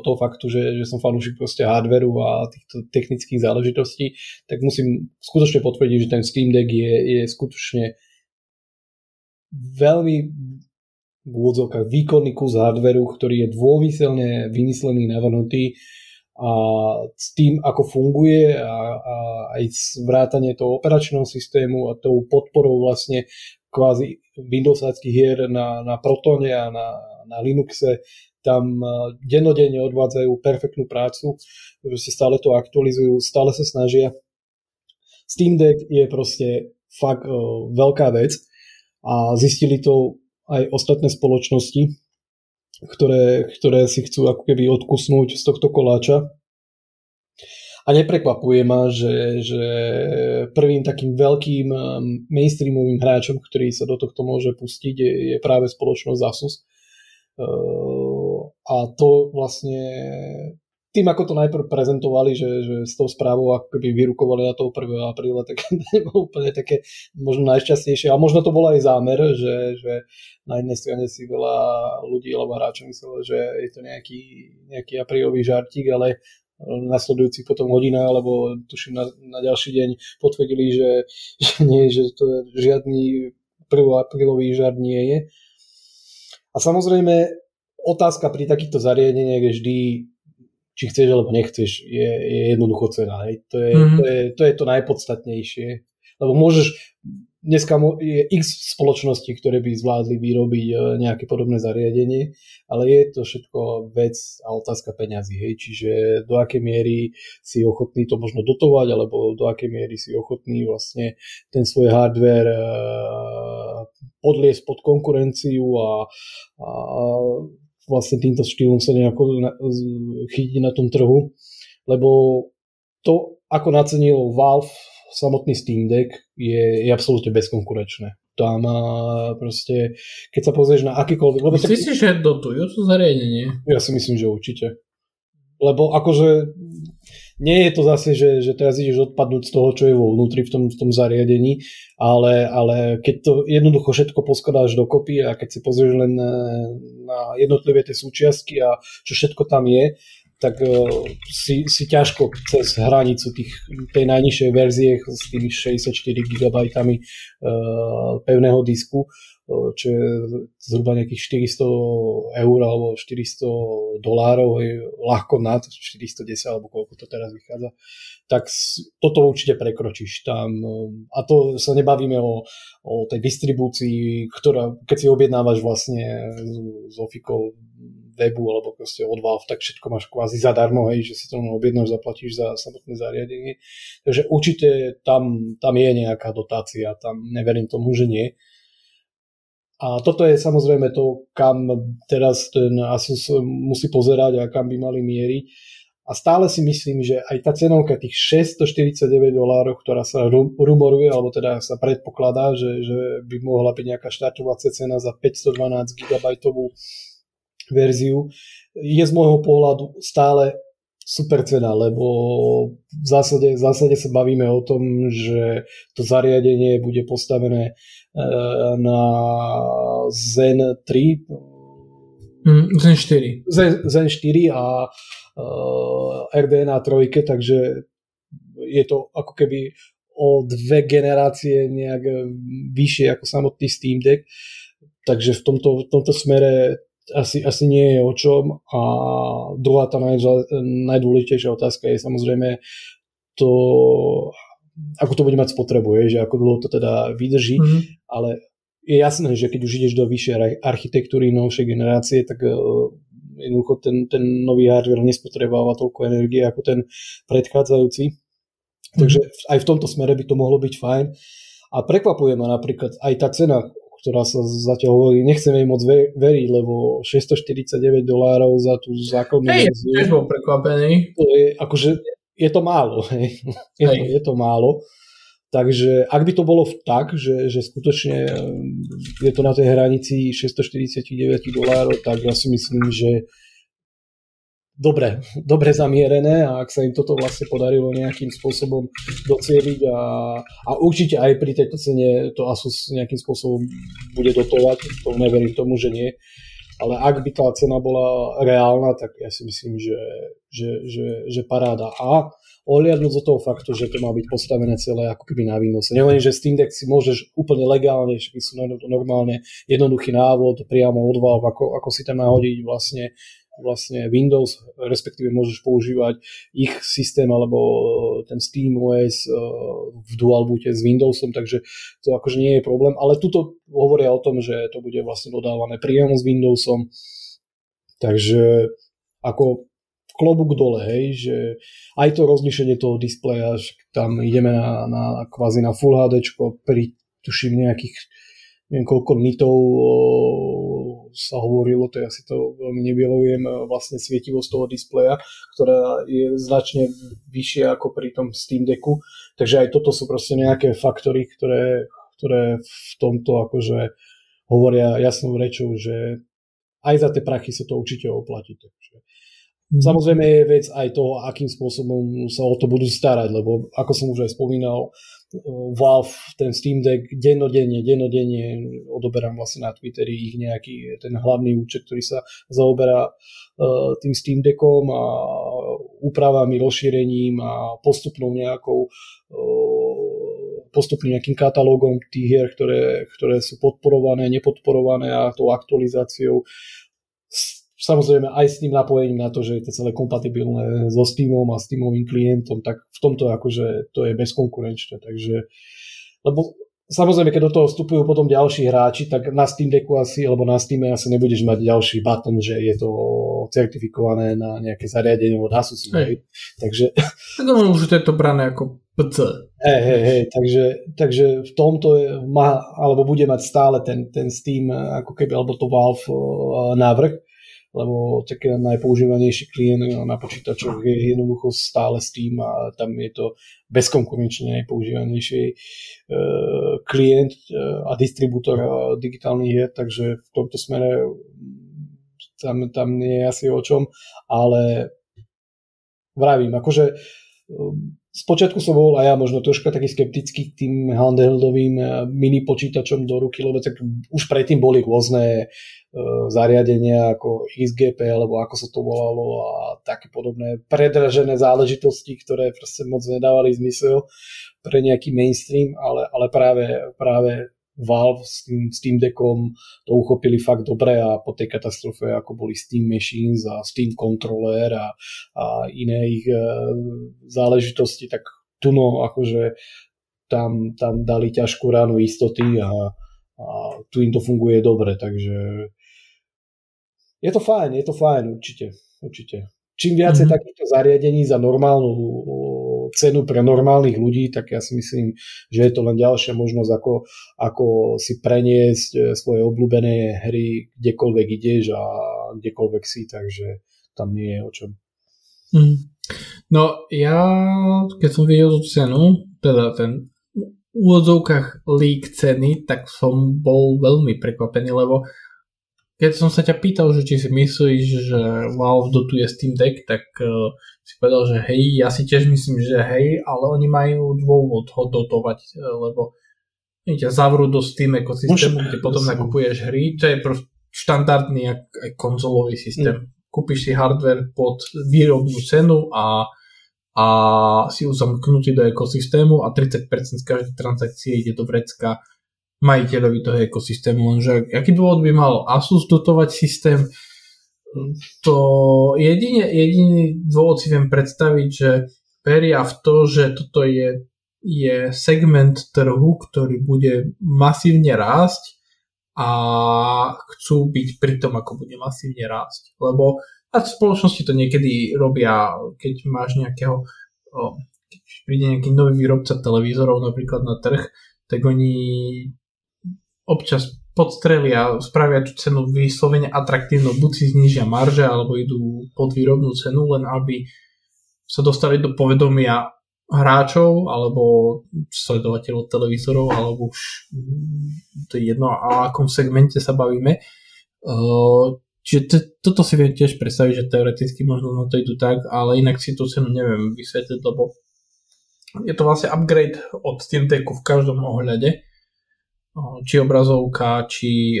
toho faktu, že, že som fanúšik proste hardveru a týchto technických záležitostí, tak musím skutočne potvrdiť, že ten Steam Deck je, je skutočne veľmi v úvodzovkách výkonný kus hardveru, ktorý je dômyselne vymyslený, navrhnutý a s tým, ako funguje a, a aj vrátanie toho operačného systému a tou podporou vlastne kvázi Windowsáckých hier na, na Protone a na, na Linuxe, tam dennodenne odvádzajú perfektnú prácu, že stále to aktualizujú, stále sa snažia. Steam Deck je proste fakt uh, veľká vec a zistili to aj ostatné spoločnosti, ktoré, ktoré si chcú ako keby odkusnúť z tohto koláča. A neprekvapuje ma, že, že prvým takým veľkým um, mainstreamovým hráčom, ktorý sa do tohto môže pustiť, je, je práve spoločnosť Asus. Uh, a to vlastne tým, ako to najprv prezentovali, že, že s tou správou ako keby vyrukovali na toho 1. apríla, tak to nebolo úplne také možno najšťastnejšie. A možno to bol aj zámer, že, že na jednej strane si veľa ľudí alebo hráčov myslelo, že je to nejaký, nejaký aprílový žartík, ale nasledujúcich potom hodina, alebo tuším na, na ďalší deň potvrdili, že, že nie, že to žiadny 1. aprílový žart nie je. A samozrejme, otázka pri takýchto zariadeniach je vždy, či chceš alebo nechceš, je, je jednoducho cena. Hej. To, je, mm-hmm. to, je, to je to najpodstatnejšie. Lebo môžeš, dneska je x spoločností, ktoré by zvládli vyrobiť e, nejaké podobné zariadenie, ale je to všetko vec a otázka peňazí. Hej. Čiže do akej miery si ochotný to možno dotovať, alebo do akej miery si ochotný vlastne ten svoj hardware e, podliesť pod konkurenciu a, a vlastne týmto štýlom sa nejako chytiť na tom trhu, lebo to, ako nacenil Valve samotný Steam Deck, je, je absolútne bezkonkurenčné. Tam proste, keď sa pozrieš na akýkoľvek... Myslíš si, že dotujú to zariadenie? Ja si myslím, že určite. Lebo akože nie je to zase, že, že teraz ideš odpadnúť z toho, čo je vo vnútri v tom, v tom zariadení, ale, ale keď to jednoducho všetko poskladáš dokopy a keď si pozrieš len na, na jednotlivé tie súčiastky a čo všetko tam je, tak uh, si, si ťažko cez hranicu tých, tej najnižšej verzie s tými 64 GB uh, pevného disku čo je zhruba nejakých 400 eur alebo 400 dolárov, je ľahko nad 410 alebo koľko to teraz vychádza, tak toto určite prekročíš tam. A to sa nebavíme o, o tej distribúcii, ktorá, keď si objednávaš vlastne z Ofikou webu alebo proste od Valve, tak všetko máš kvázi zadarmo, hej, že si to objednáš, zaplatíš za samotné zariadenie. Takže určite tam, tam je nejaká dotácia, tam neverím tomu, že nie. A toto je samozrejme to, kam teraz ten Asus musí pozerať a kam by mali mieriť. A stále si myslím, že aj tá cenovka tých 649 dolárov, ktorá sa rumoruje, alebo teda sa predpokladá, že, že by mohla byť nejaká štartovacia cena za 512 GB verziu, je z môjho pohľadu stále super cena, lebo v zásade, v zásade sa bavíme o tom, že to zariadenie bude postavené e, na Zen 3 mm, Zen 4 Zen, Zen 4 a uh, RDNA 3, takže je to ako keby o dve generácie nejak vyššie ako samotný Steam Deck. Takže v tomto, v tomto smere asi, asi nie je o čom. A druhá tá najdôležitejšia otázka je samozrejme to, ako to bude mať spotrebu, je, že ako dlho to teda vydrží, mm-hmm. ale je jasné, že keď už ideš do vyššej architektúry novšej generácie, tak uh, jednoducho ten, ten nový hardware nespotrebováva toľko energie ako ten predchádzajúci. Mm-hmm. Takže aj v tomto smere by to mohlo byť fajn. A prekvapuje ma napríklad aj tá cena, ktorá sa zatiaľ hovorí, nechcem jej moc veriť, lebo 649 dolárov za tú základnú hey, verziu. Hej, bol prekvapený. To je, akože, je to málo, hej. Je, to, je to málo. Takže ak by to bolo tak, že, že skutočne je to na tej hranici 649 dolárov, tak ja si myslím, že dobre, dobre zamierené a ak sa im toto vlastne podarilo nejakým spôsobom docieliť a, a určite aj pri tejto cene to Asus nejakým spôsobom bude dotovať, to neverím tomu, že nie. Ale ak by tá cena bola reálna, tak ja si myslím, že, že, že, že paráda. A ohliadnúť do toho faktu, že to má byť postavené celé ako keby na Windows. Nelen, že Steam Deck si môžeš úplne legálne, že sú normálne jednoduchý návod priamo od Valve, ako, ako si tam nahodiť vlastne vlastne Windows, respektíve môžeš používať ich systém alebo ten Steam OS eh, v dual boote s Windowsom, takže to akože nie je problém, ale tuto hovoria o tom, že to bude vlastne dodávané priamo s Windowsom, takže ako klobúk dole, hej, že aj to rozlišenie toho displeja, že tam ideme na, na kvázi na Full HD pri tuším nejakých neviem koľko nitov sa hovorilo, to ja si to veľmi nevylovujem, vlastne svietivosť toho displeja, ktorá je značne vyššia ako pri tom Steam Decku. Takže aj toto sú proste nejaké faktory, ktoré, ktoré v tomto akože hovoria jasnou rečou, že aj za tie prachy sa to určite oplatí. Takže Mm. Samozrejme je vec aj toho, akým spôsobom sa o to budú starať, lebo ako som už aj spomínal, Valve, ten Steam Deck, dennodenne, dennodenne odoberám vlastne na Twitteri ich nejaký ten hlavný účet, ktorý sa zaoberá uh, tým Steam Deckom a úpravami, rozšírením a postupnou nejakou uh, postupným nejakým katalógom tých hier, ktoré, ktoré sú podporované, nepodporované a tou aktualizáciou samozrejme aj s tým napojením na to, že je to celé kompatibilné so Steamom a Steamovým klientom, tak v tomto akože to je bezkonkurenčné. Takže, lebo samozrejme, keď do toho vstupujú potom ďalší hráči, tak na Steam Decku asi, alebo na Steam asi nebudeš mať ďalší button, že je to certifikované na nejaké zariadenie od Asus. Hey. Takže... Tak už to je to brané ako PC. Hej, hej, hej, takže, takže v tomto je, má, alebo bude mať stále ten, ten Steam, ako keby, alebo to Valve návrh, lebo taký najpoužívanejší klient na počítačoch je jednoducho stále Steam a tam je to bezkonkurenčne najpoužívanejší e, klient e, a distribútor digitálnych hier, takže v tomto smere tam, tam nie je asi o čom, ale vravím, akože e, Spočiatku som bol aj ja možno troška taký skeptický k tým handheldovým mini počítačom do ruky, lebo tak už predtým boli rôzne zariadenia ako XGP alebo ako sa to volalo a také podobné predražené záležitosti, ktoré proste moc nedávali zmysel pre nejaký mainstream, ale, ale práve, práve Valve s tým Steam Deckom to uchopili fakt dobre a po tej katastrofe ako boli Steam Machines a Steam Controller a, a iné ich e, záležitosti, tak tu akože tam, tam dali ťažkú ránu istoty a, a tu im to funguje dobre, takže je to fajn, je to fajn, určite. určite. Čím viacej mm-hmm. takýchto zariadení za normálnu cenu pre normálnych ľudí, tak ja si myslím, že je to len ďalšia možnosť, ako, ako si preniesť e, svoje obľúbené hry kdekoľvek ideš a kdekoľvek si, takže tam nie je o čom. Mm. No ja, keď som videl tú cenu, teda ten v úvodzovkách lík ceny, tak som bol veľmi prekvapený, lebo keď som sa ťa pýtal, že či si myslíš, že Valve dotuje Steam Deck, tak uh, si povedal, že hej, ja si tiež myslím, že hej, ale oni majú dôvod ho dotovať, uh, lebo ťa zavrú do Steam ekosystému, kde potom nakupuješ hry, to je proste štandardný jak, aj konzolový systém. Mm. Kúpiš si hardware pod výrobnú cenu a, a si uzamknutý do ekosystému a 30% z každej transakcie ide do vrecka majiteľovi toho ekosystému, lenže aký dôvod by mal Asus dotovať systém, to jedine, jediný dôvod si viem predstaviť, že veria v to, že toto je, je segment trhu, ktorý bude masívne rásť a chcú byť pri tom, ako bude masívne rásť. Lebo a spoločnosti to niekedy robia, keď máš nejakého, keď príde nejaký nový výrobca televízorov napríklad na trh, tak oni občas podstrelia, spravia tú cenu vyslovene atraktívnu, buď si znižia marže, alebo idú pod výrobnú cenu, len aby sa dostali do povedomia hráčov alebo sledovateľov televízorov alebo už to je jedno a akom segmente sa bavíme. Čiže t- toto si viem tiež predstaviť, že teoreticky možno na to idú tak, ale inak si tú cenu neviem vysvetliť, lebo je to vlastne upgrade od Steam Decku v každom ohľade či obrazovka, či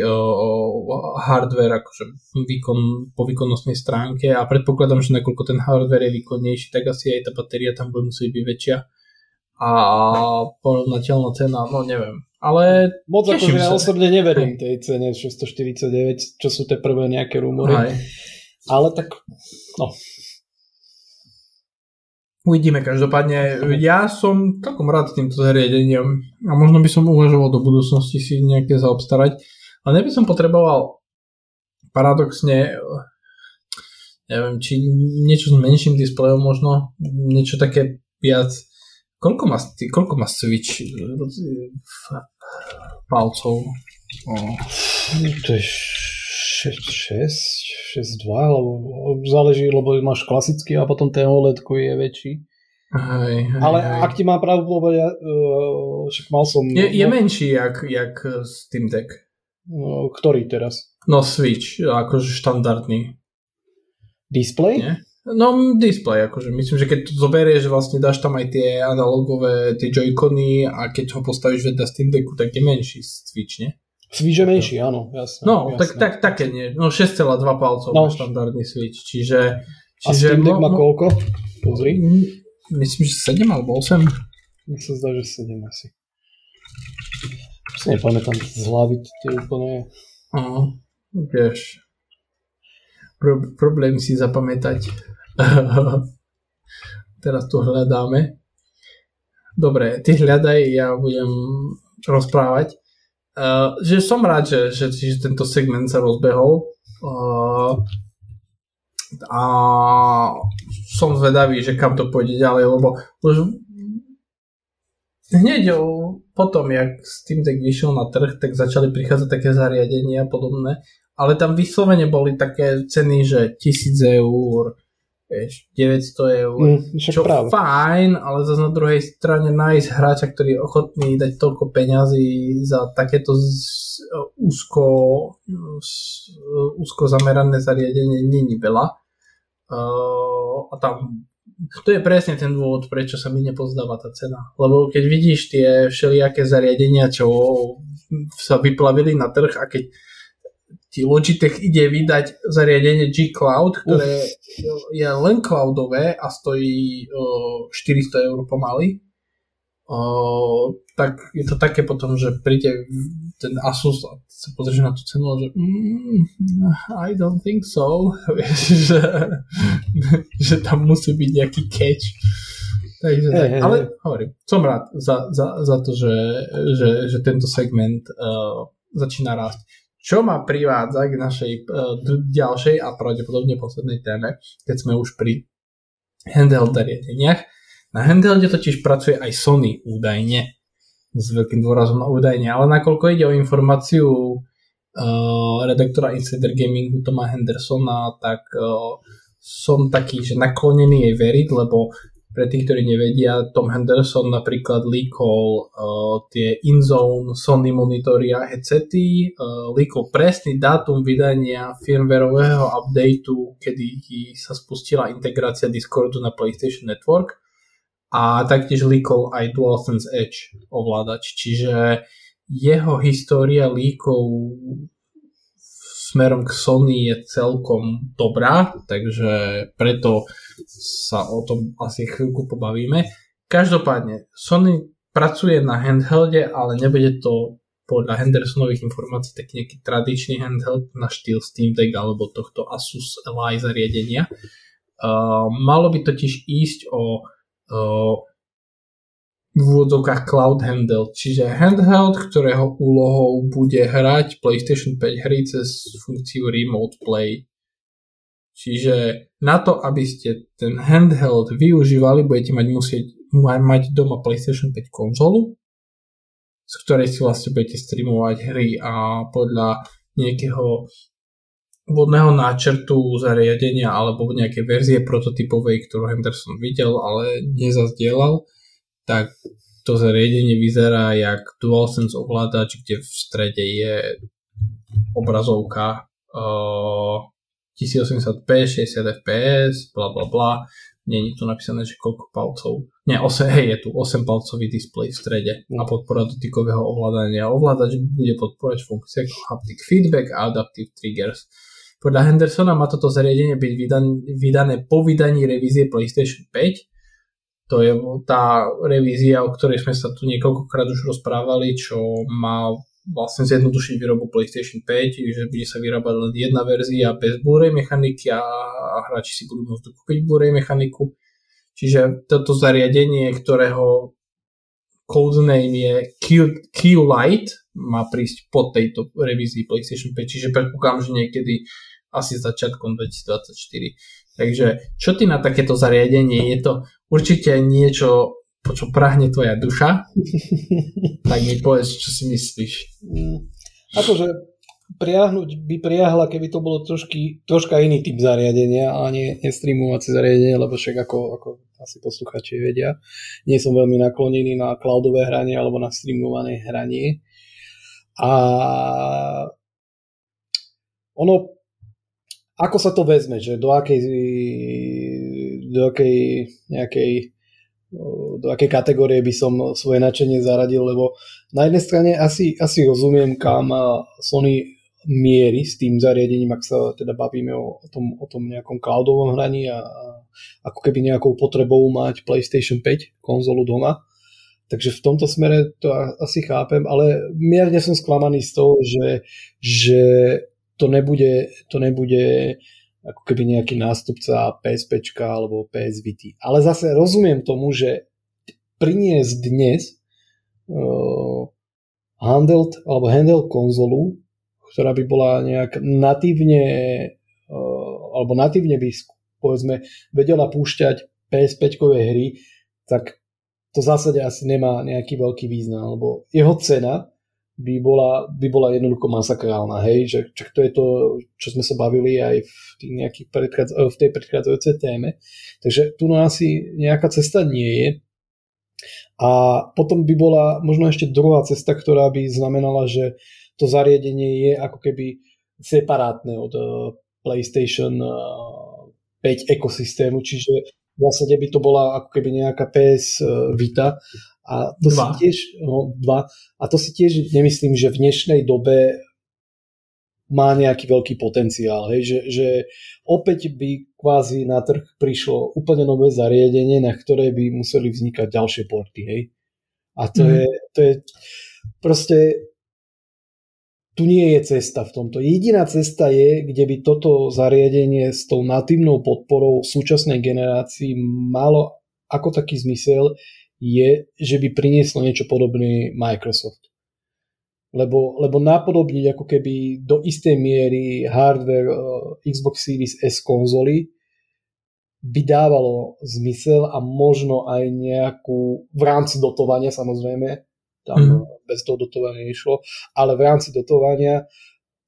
hardware, akože výkon po výkonnostnej stránke a predpokladám, že nakoľko ten hardware je výkonnejší, tak asi aj tá batéria tam bude musieť byť väčšia a porovnateľná cena, no neviem. Ale Moc ako, že ja osobne neverím tej cene 649, čo sú tie prvé nejaké rumory. Aj. Ale tak, no, Uvidíme každopádne. Ja som takom rád týmto zariadením a možno by som uvažoval do budúcnosti si nejaké zaobstarať. Ale neby som potreboval paradoxne neviem, či niečo s menším displejom možno, niečo také viac koľko má, koľko má Switch palcov? Oh. 6, 6, 2, alebo záleží, lebo máš klasický a potom ten OLED je väčší. Hej, hej, Ale hej. ak ti má pravdu, ja, uh, však mal som... Je, je menší jak, jak Steam Deck. Uh, ktorý teraz? No Switch, akože štandardný. Display? Nie? No, display, akože myslím, že keď to zoberieš, vlastne dáš tam aj tie analogové, tie joycony a keď ho postavíš vedľa Steam Decku, tak je menší Switch, nie? Menší, áno, jasne. No, jasne. tak, tak také nie. No 6,2 palcov no. štandardný Switch, čiže... čiže a Steam Deck má koľko? Pozri. Myslím, že 7 alebo 8. Mne sa zdá, že 7 asi. Si nepamätám z hlavy, to je úplne... Uh, vieš, pro, problém si zapamätať. Teraz tu hľadáme. Dobre, ty hľadaj, ja budem rozprávať. Uh, že som rád, že, že, že tento segment sa rozbehol. Uh, a som zvedavý, že kam to pôjde ďalej, lebo už hneď potom, jak Steam Deck vyšiel na trh, tak začali prichádzať také zariadenia a podobné, ale tam vyslovene boli také ceny, že 1000 eur, vieš, 900 eur, mm, čo práve. fajn, ale zase na druhej strane nájsť hráča, ktorý je ochotný dať toľko peňazí za takéto z, úzko, z, úzko zamerané zariadenie není veľa. Uh, a tam to je presne ten dôvod, prečo sa mi nepozdáva tá cena. Lebo keď vidíš tie všelijaké zariadenia, čo sa vyplavili na trh a keď ti Logitech ide vydať zariadenie G-Cloud, ktoré Uf. je len cloudové a stojí uh, 400 eur pomaly, uh, tak je to také potom, že príde ten Asus a sa pozrieš na tú cenu že mm, I don't think so, že, že tam musí byť nejaký catch. Takže, hey, hey, ale hovorím, som rád za, za, za to, že, že, že tento segment uh, začína rásť. Čo ma privádza k našej uh, ďalšej a pravdepodobne poslednej téme, keď sme už pri handheld zariadeniach. Na handhelde totiž pracuje aj Sony údajne, s veľkým dôrazom na údajne, ale nakoľko ide o informáciu uh, redaktora Insider Gamingu Toma Hendersona, tak uh, som taký, že naklonený jej veriť, lebo pre tých, ktorí nevedia, Tom Henderson napríklad líkol uh, tie InZone Sony monitory a headsety, uh, líkol presný dátum vydania firmwareového updateu, kedy sa spustila integrácia Discordu na PlayStation Network a taktiež líkol aj DualSense Edge ovládač, čiže jeho história líkov smerom k Sony je celkom dobrá, takže preto sa o tom asi chvíľku pobavíme. Každopádne, Sony pracuje na handhelde, ale nebude to podľa Hendersonových informácií tak nejaký tradičný handheld na štýl Steam Deck alebo tohto Asus Li zariadenia. Uh, malo by totiž ísť o uh, v úvodzovkách cloud handheld, čiže handheld, ktorého úlohou bude hrať PlayStation 5 hry cez funkciu Remote Play. Čiže na to, aby ste ten handheld využívali, budete mať musieť mať doma PlayStation 5 konzolu, z ktorej si vlastne budete streamovať hry a podľa nejakého vodného náčrtu zariadenia alebo nejakej verzie prototypovej, ktorú Henderson videl, ale nezazdielal, tak to zariadenie vyzerá jak DualSense ovládač, kde v strede je obrazovka uh, 1080p, 60 fps, bla bla bla. Není tu napísané, že koľko palcov. Nie, 8, hej, je tu 8 palcový displej v strede a podpora dotykového ovládania. Ovládač bude podporovať funkcie ako haptic feedback a adaptive triggers. Podľa Hendersona má toto zariadenie byť vydané po vydaní revízie PlayStation 5 to je tá revízia, o ktorej sme sa tu niekoľkokrát už rozprávali, čo má vlastne zjednodušiť výrobu PlayStation 5, že bude sa vyrábať len jedna verzia bez Blu-ray mechaniky a, hráči si budú môcť dokúpiť Blu-ray mechaniku. Čiže toto zariadenie, ktorého codename je Q, Q Lite, má prísť po tejto revízii PlayStation 5, čiže predpokladám, že niekedy asi začiatkom 2024. Takže čo ty na takéto zariadenie? Je to určite niečo, po čo prahne tvoja duša? tak mi povedz, čo si myslíš. Akože priahnuť by priahla, keby to bolo trošky, troška iný typ zariadenia a nie, nestreamovacie zariadenie, lebo však ako, ako asi posluchači vedia, nie som veľmi naklonený na cloudové hranie alebo na streamované hranie. A ono ako sa to vezme, že do akej do akej nejakej do akej kategórie by som svoje nadšenie zaradil, lebo na jednej strane asi, asi rozumiem, kam Sony miery s tým zariadením, ak sa teda bavíme o, o, tom, o tom nejakom cloudovom hraní a, a ako keby nejakou potrebou mať PlayStation 5 konzolu doma. Takže v tomto smere to asi chápem, ale mierne som sklamaný z toho, že, že to nebude, to nebude ako keby nejaký nástupca PSP alebo PS Vita. Ale zase rozumiem tomu, že priniesť dnes uh, handheld alebo handheld konzolu, ktorá by bola nejak natívne uh, alebo natívne by povedzme vedela púšťať PS5 hry, tak to v zásade asi nemá nejaký veľký význam, lebo jeho cena by bola, by bola jednoducho masakrálna, hej, že, že to je to, čo sme sa bavili aj v, tých nejakých predchádza, v tej predchádzajúcej téme. Takže tu na asi nejaká cesta nie je. A potom by bola možno ešte druhá cesta, ktorá by znamenala, že to zariadenie je ako keby separátne od uh, PlayStation uh, 5 ekosystému, čiže v zásade by to bola ako keby nejaká PS e, Vita a to dva. si tiež, no, dva, a to si tiež nemyslím, že v dnešnej dobe má nejaký veľký potenciál, hej, že, že opäť by kvázi na trh prišlo úplne nové zariadenie, na ktoré by museli vznikať ďalšie porty, hej. A to, mm. je, to je proste tu nie je cesta v tomto. Jediná cesta je, kde by toto zariadenie s tou natívnou podporou súčasnej generácii malo ako taký zmysel, je, že by prinieslo niečo podobné Microsoft. Lebo, lebo napodobniť ako keby do istej miery hardware uh, Xbox Series S konzoly by dávalo zmysel a možno aj nejakú, v rámci dotovania samozrejme, tam mm. bez toho dotovania nešlo, ale v rámci dotovania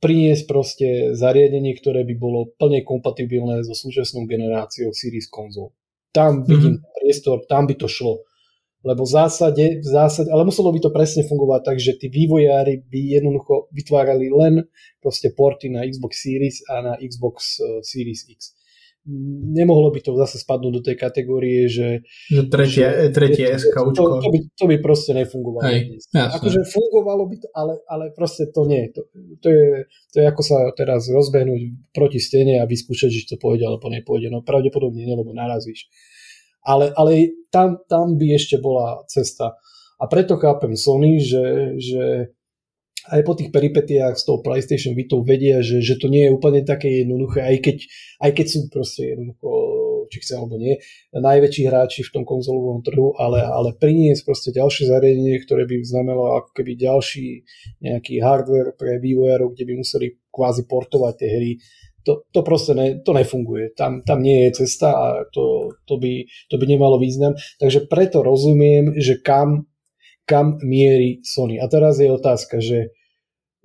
priniesť proste zariadenie, ktoré by bolo plne kompatibilné so súčasnou generáciou Series konzol. Tam vidím mm. priestor, tam by to šlo. Lebo v zásade, v zásade, ale muselo by to presne fungovať tak, že tí vývojári by jednoducho vytvárali len proste porty na Xbox Series a na Xbox eh, Series X nemohlo by to zase spadnúť do tej kategórie, že... Že tretie, že, tretie SK to, to, by, to by proste nefungovalo. Hej, akože fungovalo by to, ale, ale proste to nie. To, to, je, to je ako sa teraz rozbehnúť proti stene a vyskúšať, či to pôjde alebo nepôjde. No pravdepodobne nie, lebo narazíš. Ale, ale tam, tam by ešte bola cesta. A preto chápem Sony, že, že aj po tých peripetiách s tou PlayStation Vita vedia, že, že to nie je úplne také jednoduché, aj keď, aj keď sú proste jednoducho, či chcem alebo nie, najväčší hráči v tom konzolovom trhu, ale, ale priniesť proste ďalšie zariadenie, ktoré by znamenalo ako keby ďalší nejaký hardware pre vývojárov, kde by museli kvázi portovať tie hry, to, to proste ne, to nefunguje. Tam, tam nie je cesta a to, to, by, to by nemalo význam. Takže preto rozumiem, že kam kam mierí Sony. A teraz je otázka, že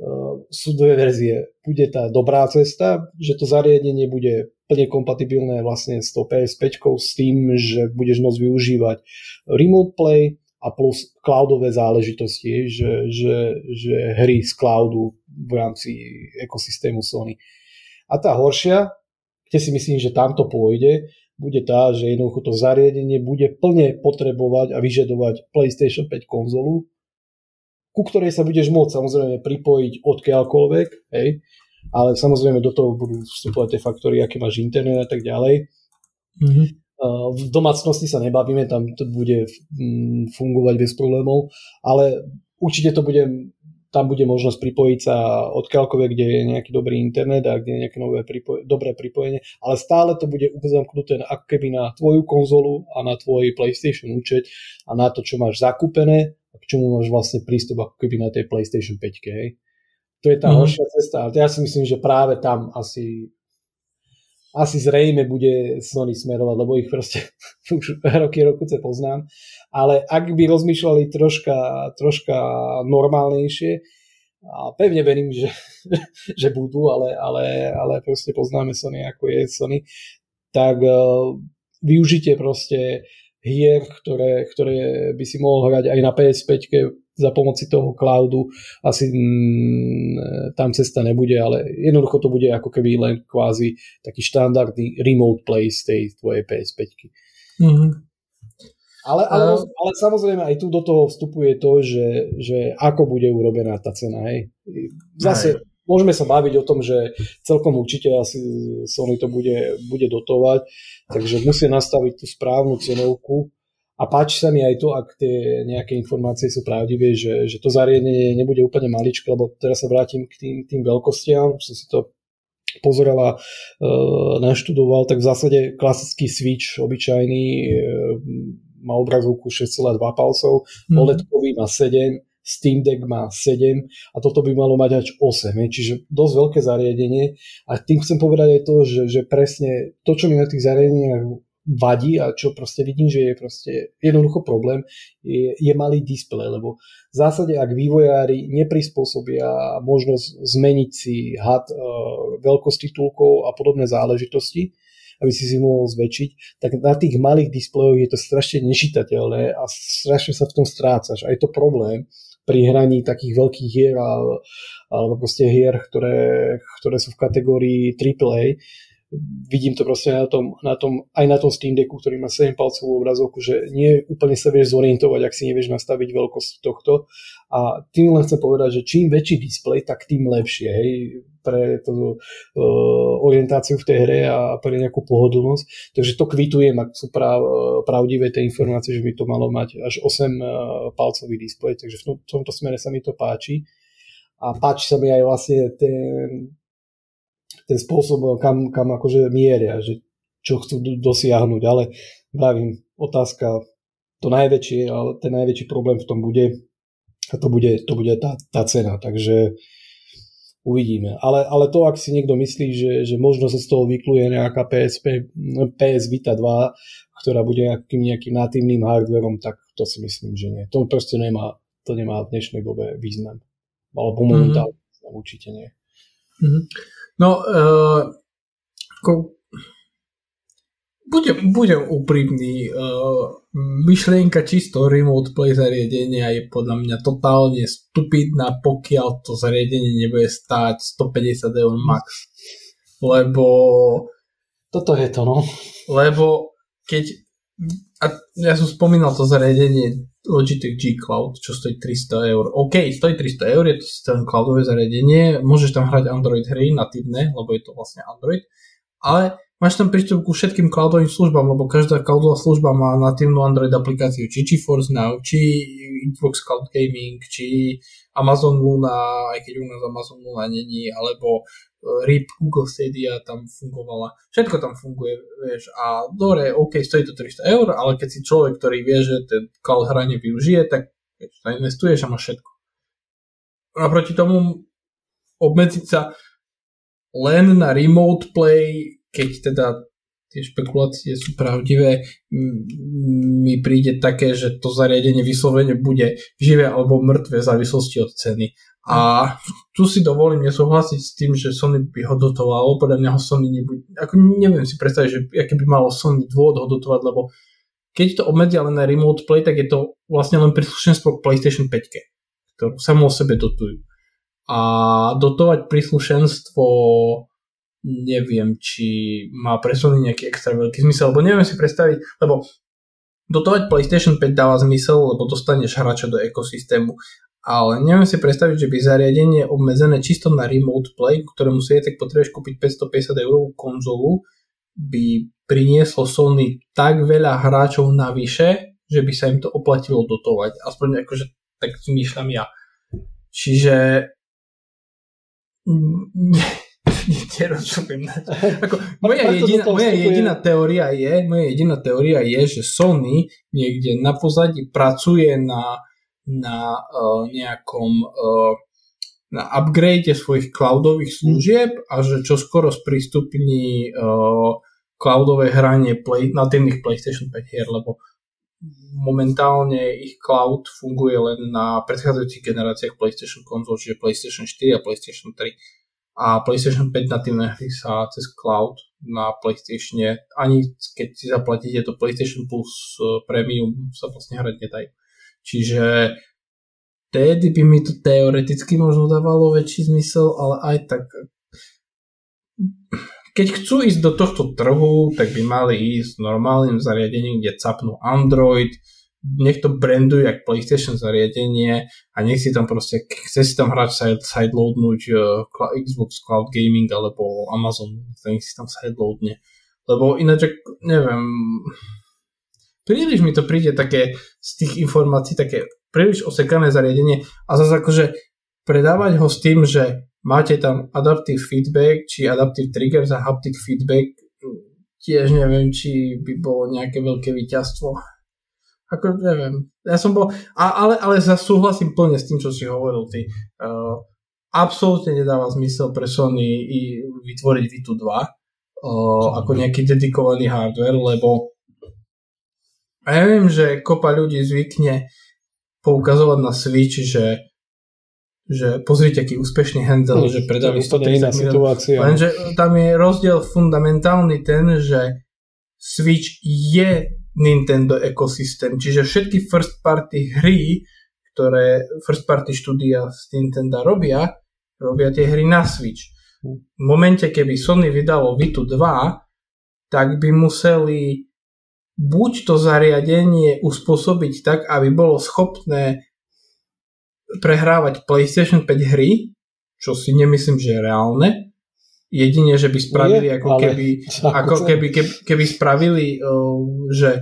uh, sú dve verzie. Bude tá dobrá cesta, že to zariadenie bude plne kompatibilné vlastne s tou PS5 s tým, že budeš môcť využívať remote play a plus cloudové záležitosti, že, že, že hry z cloudu v rámci ekosystému Sony. A tá horšia, kde si myslím, že tam to pôjde, bude tá, že jednoducho to zariadenie bude plne potrebovať a vyžadovať PlayStation 5 konzolu, ku ktorej sa budeš môcť samozrejme pripojiť odkiaľkoľvek, hej, ale samozrejme do toho budú vstupovať tie faktory, aké máš internet a tak ďalej. Mm-hmm. V domácnosti sa nebavíme, tam to bude mm, fungovať bez problémov, ale určite to bude tam bude možnosť pripojiť sa odkiaľkoľvek, kde je nejaký dobrý internet a kde je nejaké nové pripoj- dobré pripojenie, ale stále to bude zamknuté ako keby na tvoju konzolu a na tvoj PlayStation účet a na to, čo máš zakúpené a k čomu máš vlastne prístup ako keby na tej PlayStation 5. Hej. To je tá mm. horšia cesta, ale ja si myslím, že práve tam asi asi zrejme bude Sony smerovať, lebo ich proste už roky rokuce poznám. Ale ak by rozmýšľali troška, troška normálnejšie, a pevne verím, že, že budú, ale, ale, ale proste poznáme Sony ako je Sony, tak uh, využite proste hier, ktoré, ktoré by si mohol hrať aj na PS5 za pomoci toho cloudu asi mm, tam cesta nebude, ale jednoducho to bude ako keby len kvázi taký štandardný remote play z tej tvojej PS5. Mm-hmm. Ale, ale, ale samozrejme aj tu do toho vstupuje to, že, že ako bude urobená tá cena. Hej. Zase aj. môžeme sa baviť o tom, že celkom určite asi Sony to bude, bude dotovať, takže musí nastaviť tú správnu cenovku a páči sa mi aj to, ak tie nejaké informácie sú pravdivé, že, že to zariadenie nebude úplne maličké, lebo teraz sa vrátim k tým, tým veľkostiam, som si to pozrela, e, naštudoval, tak v zásade klasický switch, obyčajný, e, má obrazovku 6,2 palcov, mm. oled má 7, Steam Deck má 7 a toto by malo mať až 8, čiže dosť veľké zariadenie a tým chcem povedať aj to, že, že presne to, čo mi na tých zariadeniach vadí a čo proste vidím, že je proste jednoducho problém, je, je malý displej, lebo v zásade ak vývojári neprispôsobia možnosť zmeniť si had uh, veľkosť titulkov a podobné záležitosti, aby si si mohol zväčšiť, tak na tých malých displejoch je to strašne nečitateľné a strašne sa v tom strácaš. A je to problém pri hraní takých veľkých hier alebo proste hier, ktoré, ktoré sú v kategórii AAA, vidím to proste na tom, na tom, aj na tom Steam Decku, ktorý má 7 palcovú obrazovku, že nie úplne sa vieš zorientovať, ak si nevieš nastaviť veľkosť tohto. A tým len chcem povedať, že čím väčší displej, tak tým lepšie. Hej pre tú uh, orientáciu v tej hre a pre nejakú pohodlnosť. Takže to kvitujem, ak sú prav, uh, pravdivé tie informácie, že by to malo mať až 8 uh, palcový displej, takže v tomto smere sa mi to páči. A páči sa mi aj vlastne ten, ten spôsob, kam, kam akože mieria, že čo chcú dosiahnuť, ale vravím, otázka, to najväčšie, ale ten najväčší problém v tom bude, a to bude, to bude tá, tá cena, takže uvidíme. Ale, ale to, ak si niekto myslí, že, že možno sa z toho vykluje nejaká PSP, PS Vita 2, ktorá bude nejakým, nejakým natívnym hardverom, tak to si myslím, že nie. To proste nemá, to nemá v dnešnej dobe význam. Alebo momentálne mm-hmm. určite nie. Mm-hmm. No, uh, ako, budem, budem úprimný. Uh, myšlienka čisto remote play zariadenia je podľa mňa totálne stupidná, pokiaľ to zariadenie nebude stáť 150 eur max. Lebo... Toto je to, no. Lebo keď... A ja som spomínal to zariadenie Logitech G Cloud, čo stojí 300 eur. OK, stojí 300 eur, je to systém cloudové zariadenie, môžeš tam hrať Android hry natívne, lebo je to vlastne Android, ale máš tam prístup ku všetkým cloudovým službám, lebo každá cloudová služba má natívnu Android aplikáciu, či GeForce Now, či Xbox Cloud Gaming, či Amazon Luna, aj keď u nás Amazon Luna není, alebo RIP Google Stadia tam fungovala. Všetko tam funguje, vieš. A dobre, OK, stojí to 300 eur, ale keď si človek, ktorý vie, že ten cloud hranie využije, tak vieš, investuješ a máš všetko. Naproti tomu obmedziť sa len na remote play, keď teda tie špekulácie sú pravdivé, mi príde také, že to zariadenie vyslovene bude živé alebo mŕtve v závislosti od ceny. A tu si dovolím nesúhlasiť s tým, že Sony by ho dotovalo, podľa mňa ho Sony nebude, ako neviem si predstaviť, že aký by malo Sony dôvod ho dotovať, lebo keď to obmedzia len na remote play, tak je to vlastne len príslušenstvo k PlayStation 5, ktorú samo o sebe dotujú. A dotovať príslušenstvo neviem, či má pre nejaký extra veľký zmysel, lebo neviem si predstaviť, lebo dotovať PlayStation 5 dáva zmysel, lebo dostaneš hráča do ekosystému ale neviem si predstaviť, že by zariadenie obmedzené čisto na remote play, ktorému si tak potrebuješ kúpiť 550 eurovú konzolu, by prinieslo Sony tak veľa hráčov navyše, že by sa im to oplatilo dotovať. Aspoň akože tak zmýšľam ja. Čiže nerozumiem. Ako, moja, jediná, moja jediná teória je, moja jediná teória je, že Sony niekde na pozadí pracuje na na uh, nejakom uh, na upgrade svojich cloudových služieb a že čo skoro sprístupní uh, cloudové hranie play, natívnych PlayStation 5 hier, lebo momentálne ich cloud funguje len na predchádzajúcich generáciách PlayStation konzol, čiže PlayStation 4 a PlayStation 3. A PlayStation 5 natívne hry sa cez cloud na PlayStation ani keď si zaplatíte to PlayStation Plus Premium sa vlastne hrať nedajú. Čiže vtedy by mi to teoreticky možno dávalo väčší zmysel, ale aj tak keď chcú ísť do tohto trhu, tak by mali ísť normálnym zariadením, kde capnú Android, nech to brandujú jak PlayStation zariadenie a nech si tam proste, chce si tam hrať side, sideloadnúť uh, Xbox Cloud Gaming alebo Amazon, nech si tam sideloadne. Lebo ináč, neviem, príliš mi to príde také z tých informácií, také príliš osekané zariadenie a zase akože predávať ho s tým, že máte tam adaptive feedback, či adaptive triggers a haptic feedback, tiež neviem, či by bolo nejaké veľké víťazstvo. Ako neviem. Ja som bol, a, ale, ale súhlasím plne s tým, čo si hovoril ty. Uh, absolútne nedáva zmysel pre Sony i vytvoriť V2 2 uh, ako nejaký dedikovaný hardware, lebo ja viem, že kopa ľudí zvykne poukazovať na Switch, že že pozrite, aký úspešný handel, no, že predali 130 situácia. Lenže tam je rozdiel fundamentálny ten, že Switch je Nintendo ekosystém, čiže všetky first party hry, ktoré first party štúdia z Nintendo robia, robia tie hry na Switch. V momente, keby Sony vydalo Vitu 2, tak by museli buď to zariadenie uspôsobiť tak, aby bolo schopné prehrávať PlayStation 5 hry, čo si nemyslím, že je reálne. Jedine, že by spravili, je, ako, keby, ako keby, keby, keby spravili, uh, že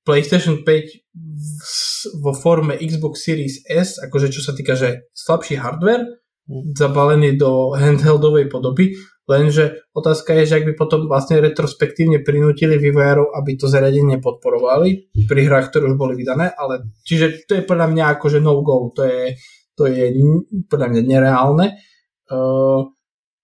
PlayStation 5 vo forme Xbox Series S, akože čo sa týka, že slabší hardware, mm. zabalený do handheldovej podoby, Lenže otázka je, že ak by potom vlastne retrospektívne prinútili vývojárov, aby to zariadenie podporovali pri hrách, ktoré už boli vydané, ale čiže to je podľa mňa akože no go, to je, to je podľa mňa nereálne. Uh,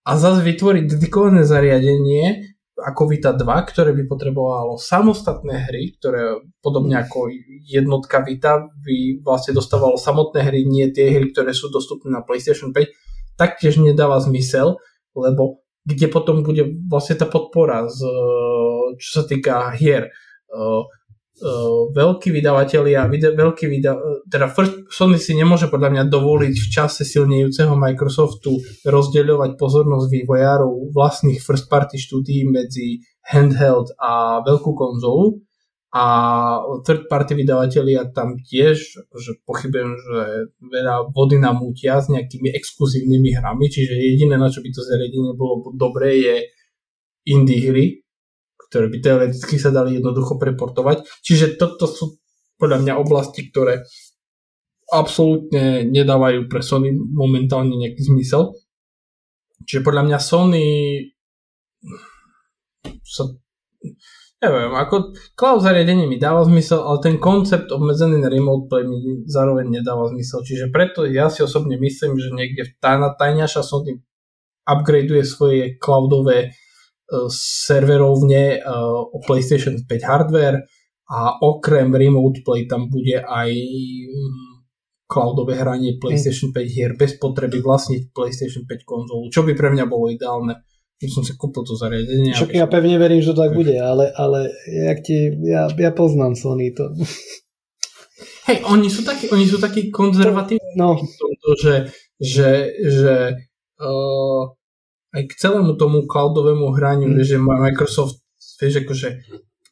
a zase vytvoriť dedikované zariadenie ako Vita 2, ktoré by potrebovalo samostatné hry, ktoré podobne ako jednotka Vita by vlastne dostávalo samotné hry, nie tie hry, ktoré sú dostupné na PlayStation 5, taktiež nedáva zmysel, lebo kde potom bude vlastne tá podpora, z, čo sa týka hier. Uh, veľkí vydavatelia, vide, veľký vyda, teda first, Sony si nemôže podľa mňa dovoliť v čase silnejúceho Microsoftu rozdeľovať pozornosť vývojárov vlastných first party štúdií medzi handheld a veľkú konzolu, a third party vydavatelia tam tiež, že pochybujem, že veľa vody namútia s nejakými exkluzívnymi hrami, čiže jediné, na čo by to zariadenie bolo dobré, je indie hry, ktoré by teoreticky sa dali jednoducho preportovať. Čiže toto sú podľa mňa oblasti, ktoré absolútne nedávajú pre Sony momentálne nejaký zmysel. Čiže podľa mňa Sony sa Neviem, ako cloud zariadenie mi dáva zmysel, ale ten koncept obmedzený na remote play mi zároveň nedáva zmysel. Čiže preto ja si osobne myslím, že niekde tajna, tajňaša Sony upgradeuje svoje cloudové serverovne uh, o PlayStation 5 hardware a okrem remote play tam bude aj um, cloudové hranie PlayStation 5 hier bez potreby vlastniť PlayStation 5 konzolu, čo by pre mňa bolo ideálne že som si kúpil to zariadenie. Však ja pevne verím, že to tak bude, ale, ale jak ti, ja, ja poznám Sony to. Hej, oni sú takí, oni sú takí konzervatívni no. že, že, že uh, aj k celému tomu cloudovému hraniu, mm. že Microsoft, vieš, akože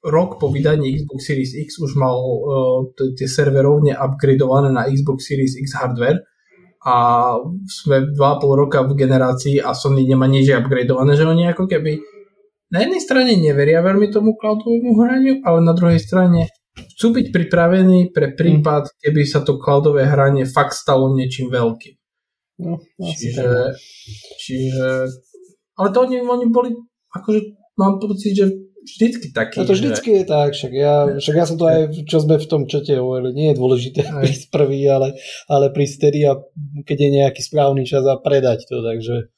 rok po vydaní Xbox Series X už mal uh, tie serverovne upgradované na Xbox Series X hardware a sme 2,5 roka v generácii a Sony nemá nič upgradeované, že oni ako keby na jednej strane neveria veľmi tomu cloudovému hraniu, ale na druhej strane chcú byť pripravení pre prípad, keby sa to cloudové hranie fakt stalo niečím veľkým. No, čiže, čiže, ale to oni, oni boli, akože mám pocit, že vždycky taký. No to vždycky že... je tak, však ja, však ja som to aj, čo sme v tom čete hovorili, nie je dôležité aj. prísť prvý, ale, ale prísť tedy a keď je nejaký správny čas a predať to, takže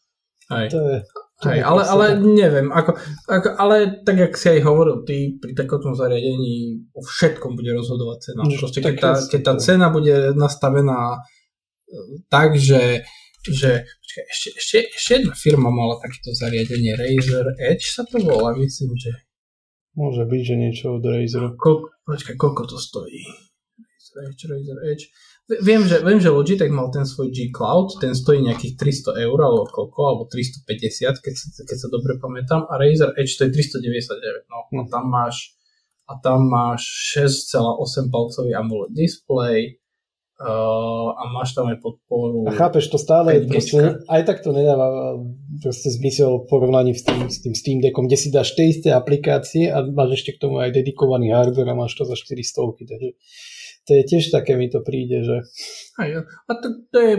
aj. to je... Aj, ale, ale neviem, ako, ako, ale tak, jak si aj hovoril, ty pri takomto zariadení o všetkom bude rozhodovať cena. Proste, keď, tá, keď tá cena bude nastavená e, tak, že že počkaj, ešte, ešte, ešte jedna firma mala takéto zariadenie, Razer Edge sa to volá, myslím, že Môže byť, že niečo od Razeru. Ko, počkaj, koľko to stojí? Razer Edge, Razer Edge. Viem že, viem, že Logitech mal ten svoj G Cloud, ten stojí nejakých 300 eur alebo koľko, alebo 350, keď sa, keď sa dobre pamätám, a Razer Edge to je 399, no. A tam máš, a tam máš 6,8 palcový AMOLED display, Uh, a máš tam aj podporu. A chápeš, to stále proste, aj tak to nedáva proste zmysel v porovnaní s tým, s tým Steam Deckom, kde si dáš tie isté aplikácie a máš ešte k tomu aj dedikovaný hardware a máš to za 400, takže to je tiež také mi to príde, že... Aj, a to, to je,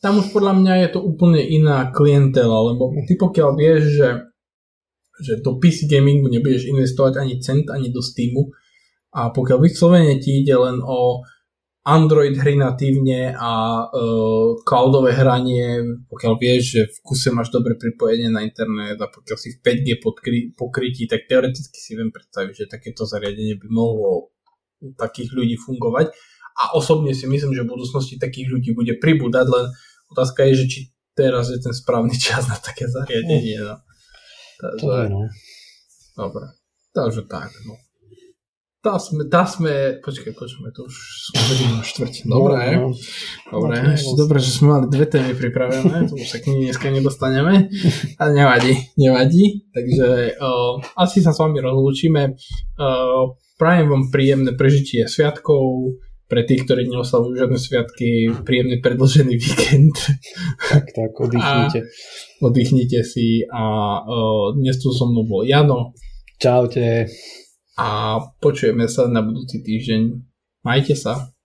tam už podľa mňa je to úplne iná klientela, lebo ty pokiaľ vieš, že, že do PC gamingu nebudeš investovať ani cent, ani do Steamu a pokiaľ vyslovene ti ide len o Android hry natívne a uh, cloudové hranie, pokiaľ vieš, že v kuse máš dobre pripojenie na internet a pokiaľ si v 5G podkry, pokrytí, tak teoreticky si viem predstaviť, že takéto zariadenie by mohlo u takých ľudí fungovať. A osobne si myslím, že v budúcnosti takých ľudí bude pribúdať, len otázka je, že či teraz je ten správny čas na také zariadenie. No. Takže, to je, no. Dobre, takže tak, no. Tá sme, tá sme, počkaj, počkaj, to už sme hodinu štvrť. Dobre, no, no. dobre, no, ešte dobre, že sme mali dve témy pripravené, to už sa k ní dneska nedostaneme, ale nevadí, nevadí, takže uh, asi sa s vami rozlúčime. Uh, prajem vám príjemné prežitie sviatkov, pre tých, ktorí neoslavujú žiadne sviatky, príjemný predlžený víkend. Tak, tak, oddychnite. A oddychnite si a uh, dnes tu so mnou bol Jano. Čaute a počujeme sa na budúci týždeň. Majte sa.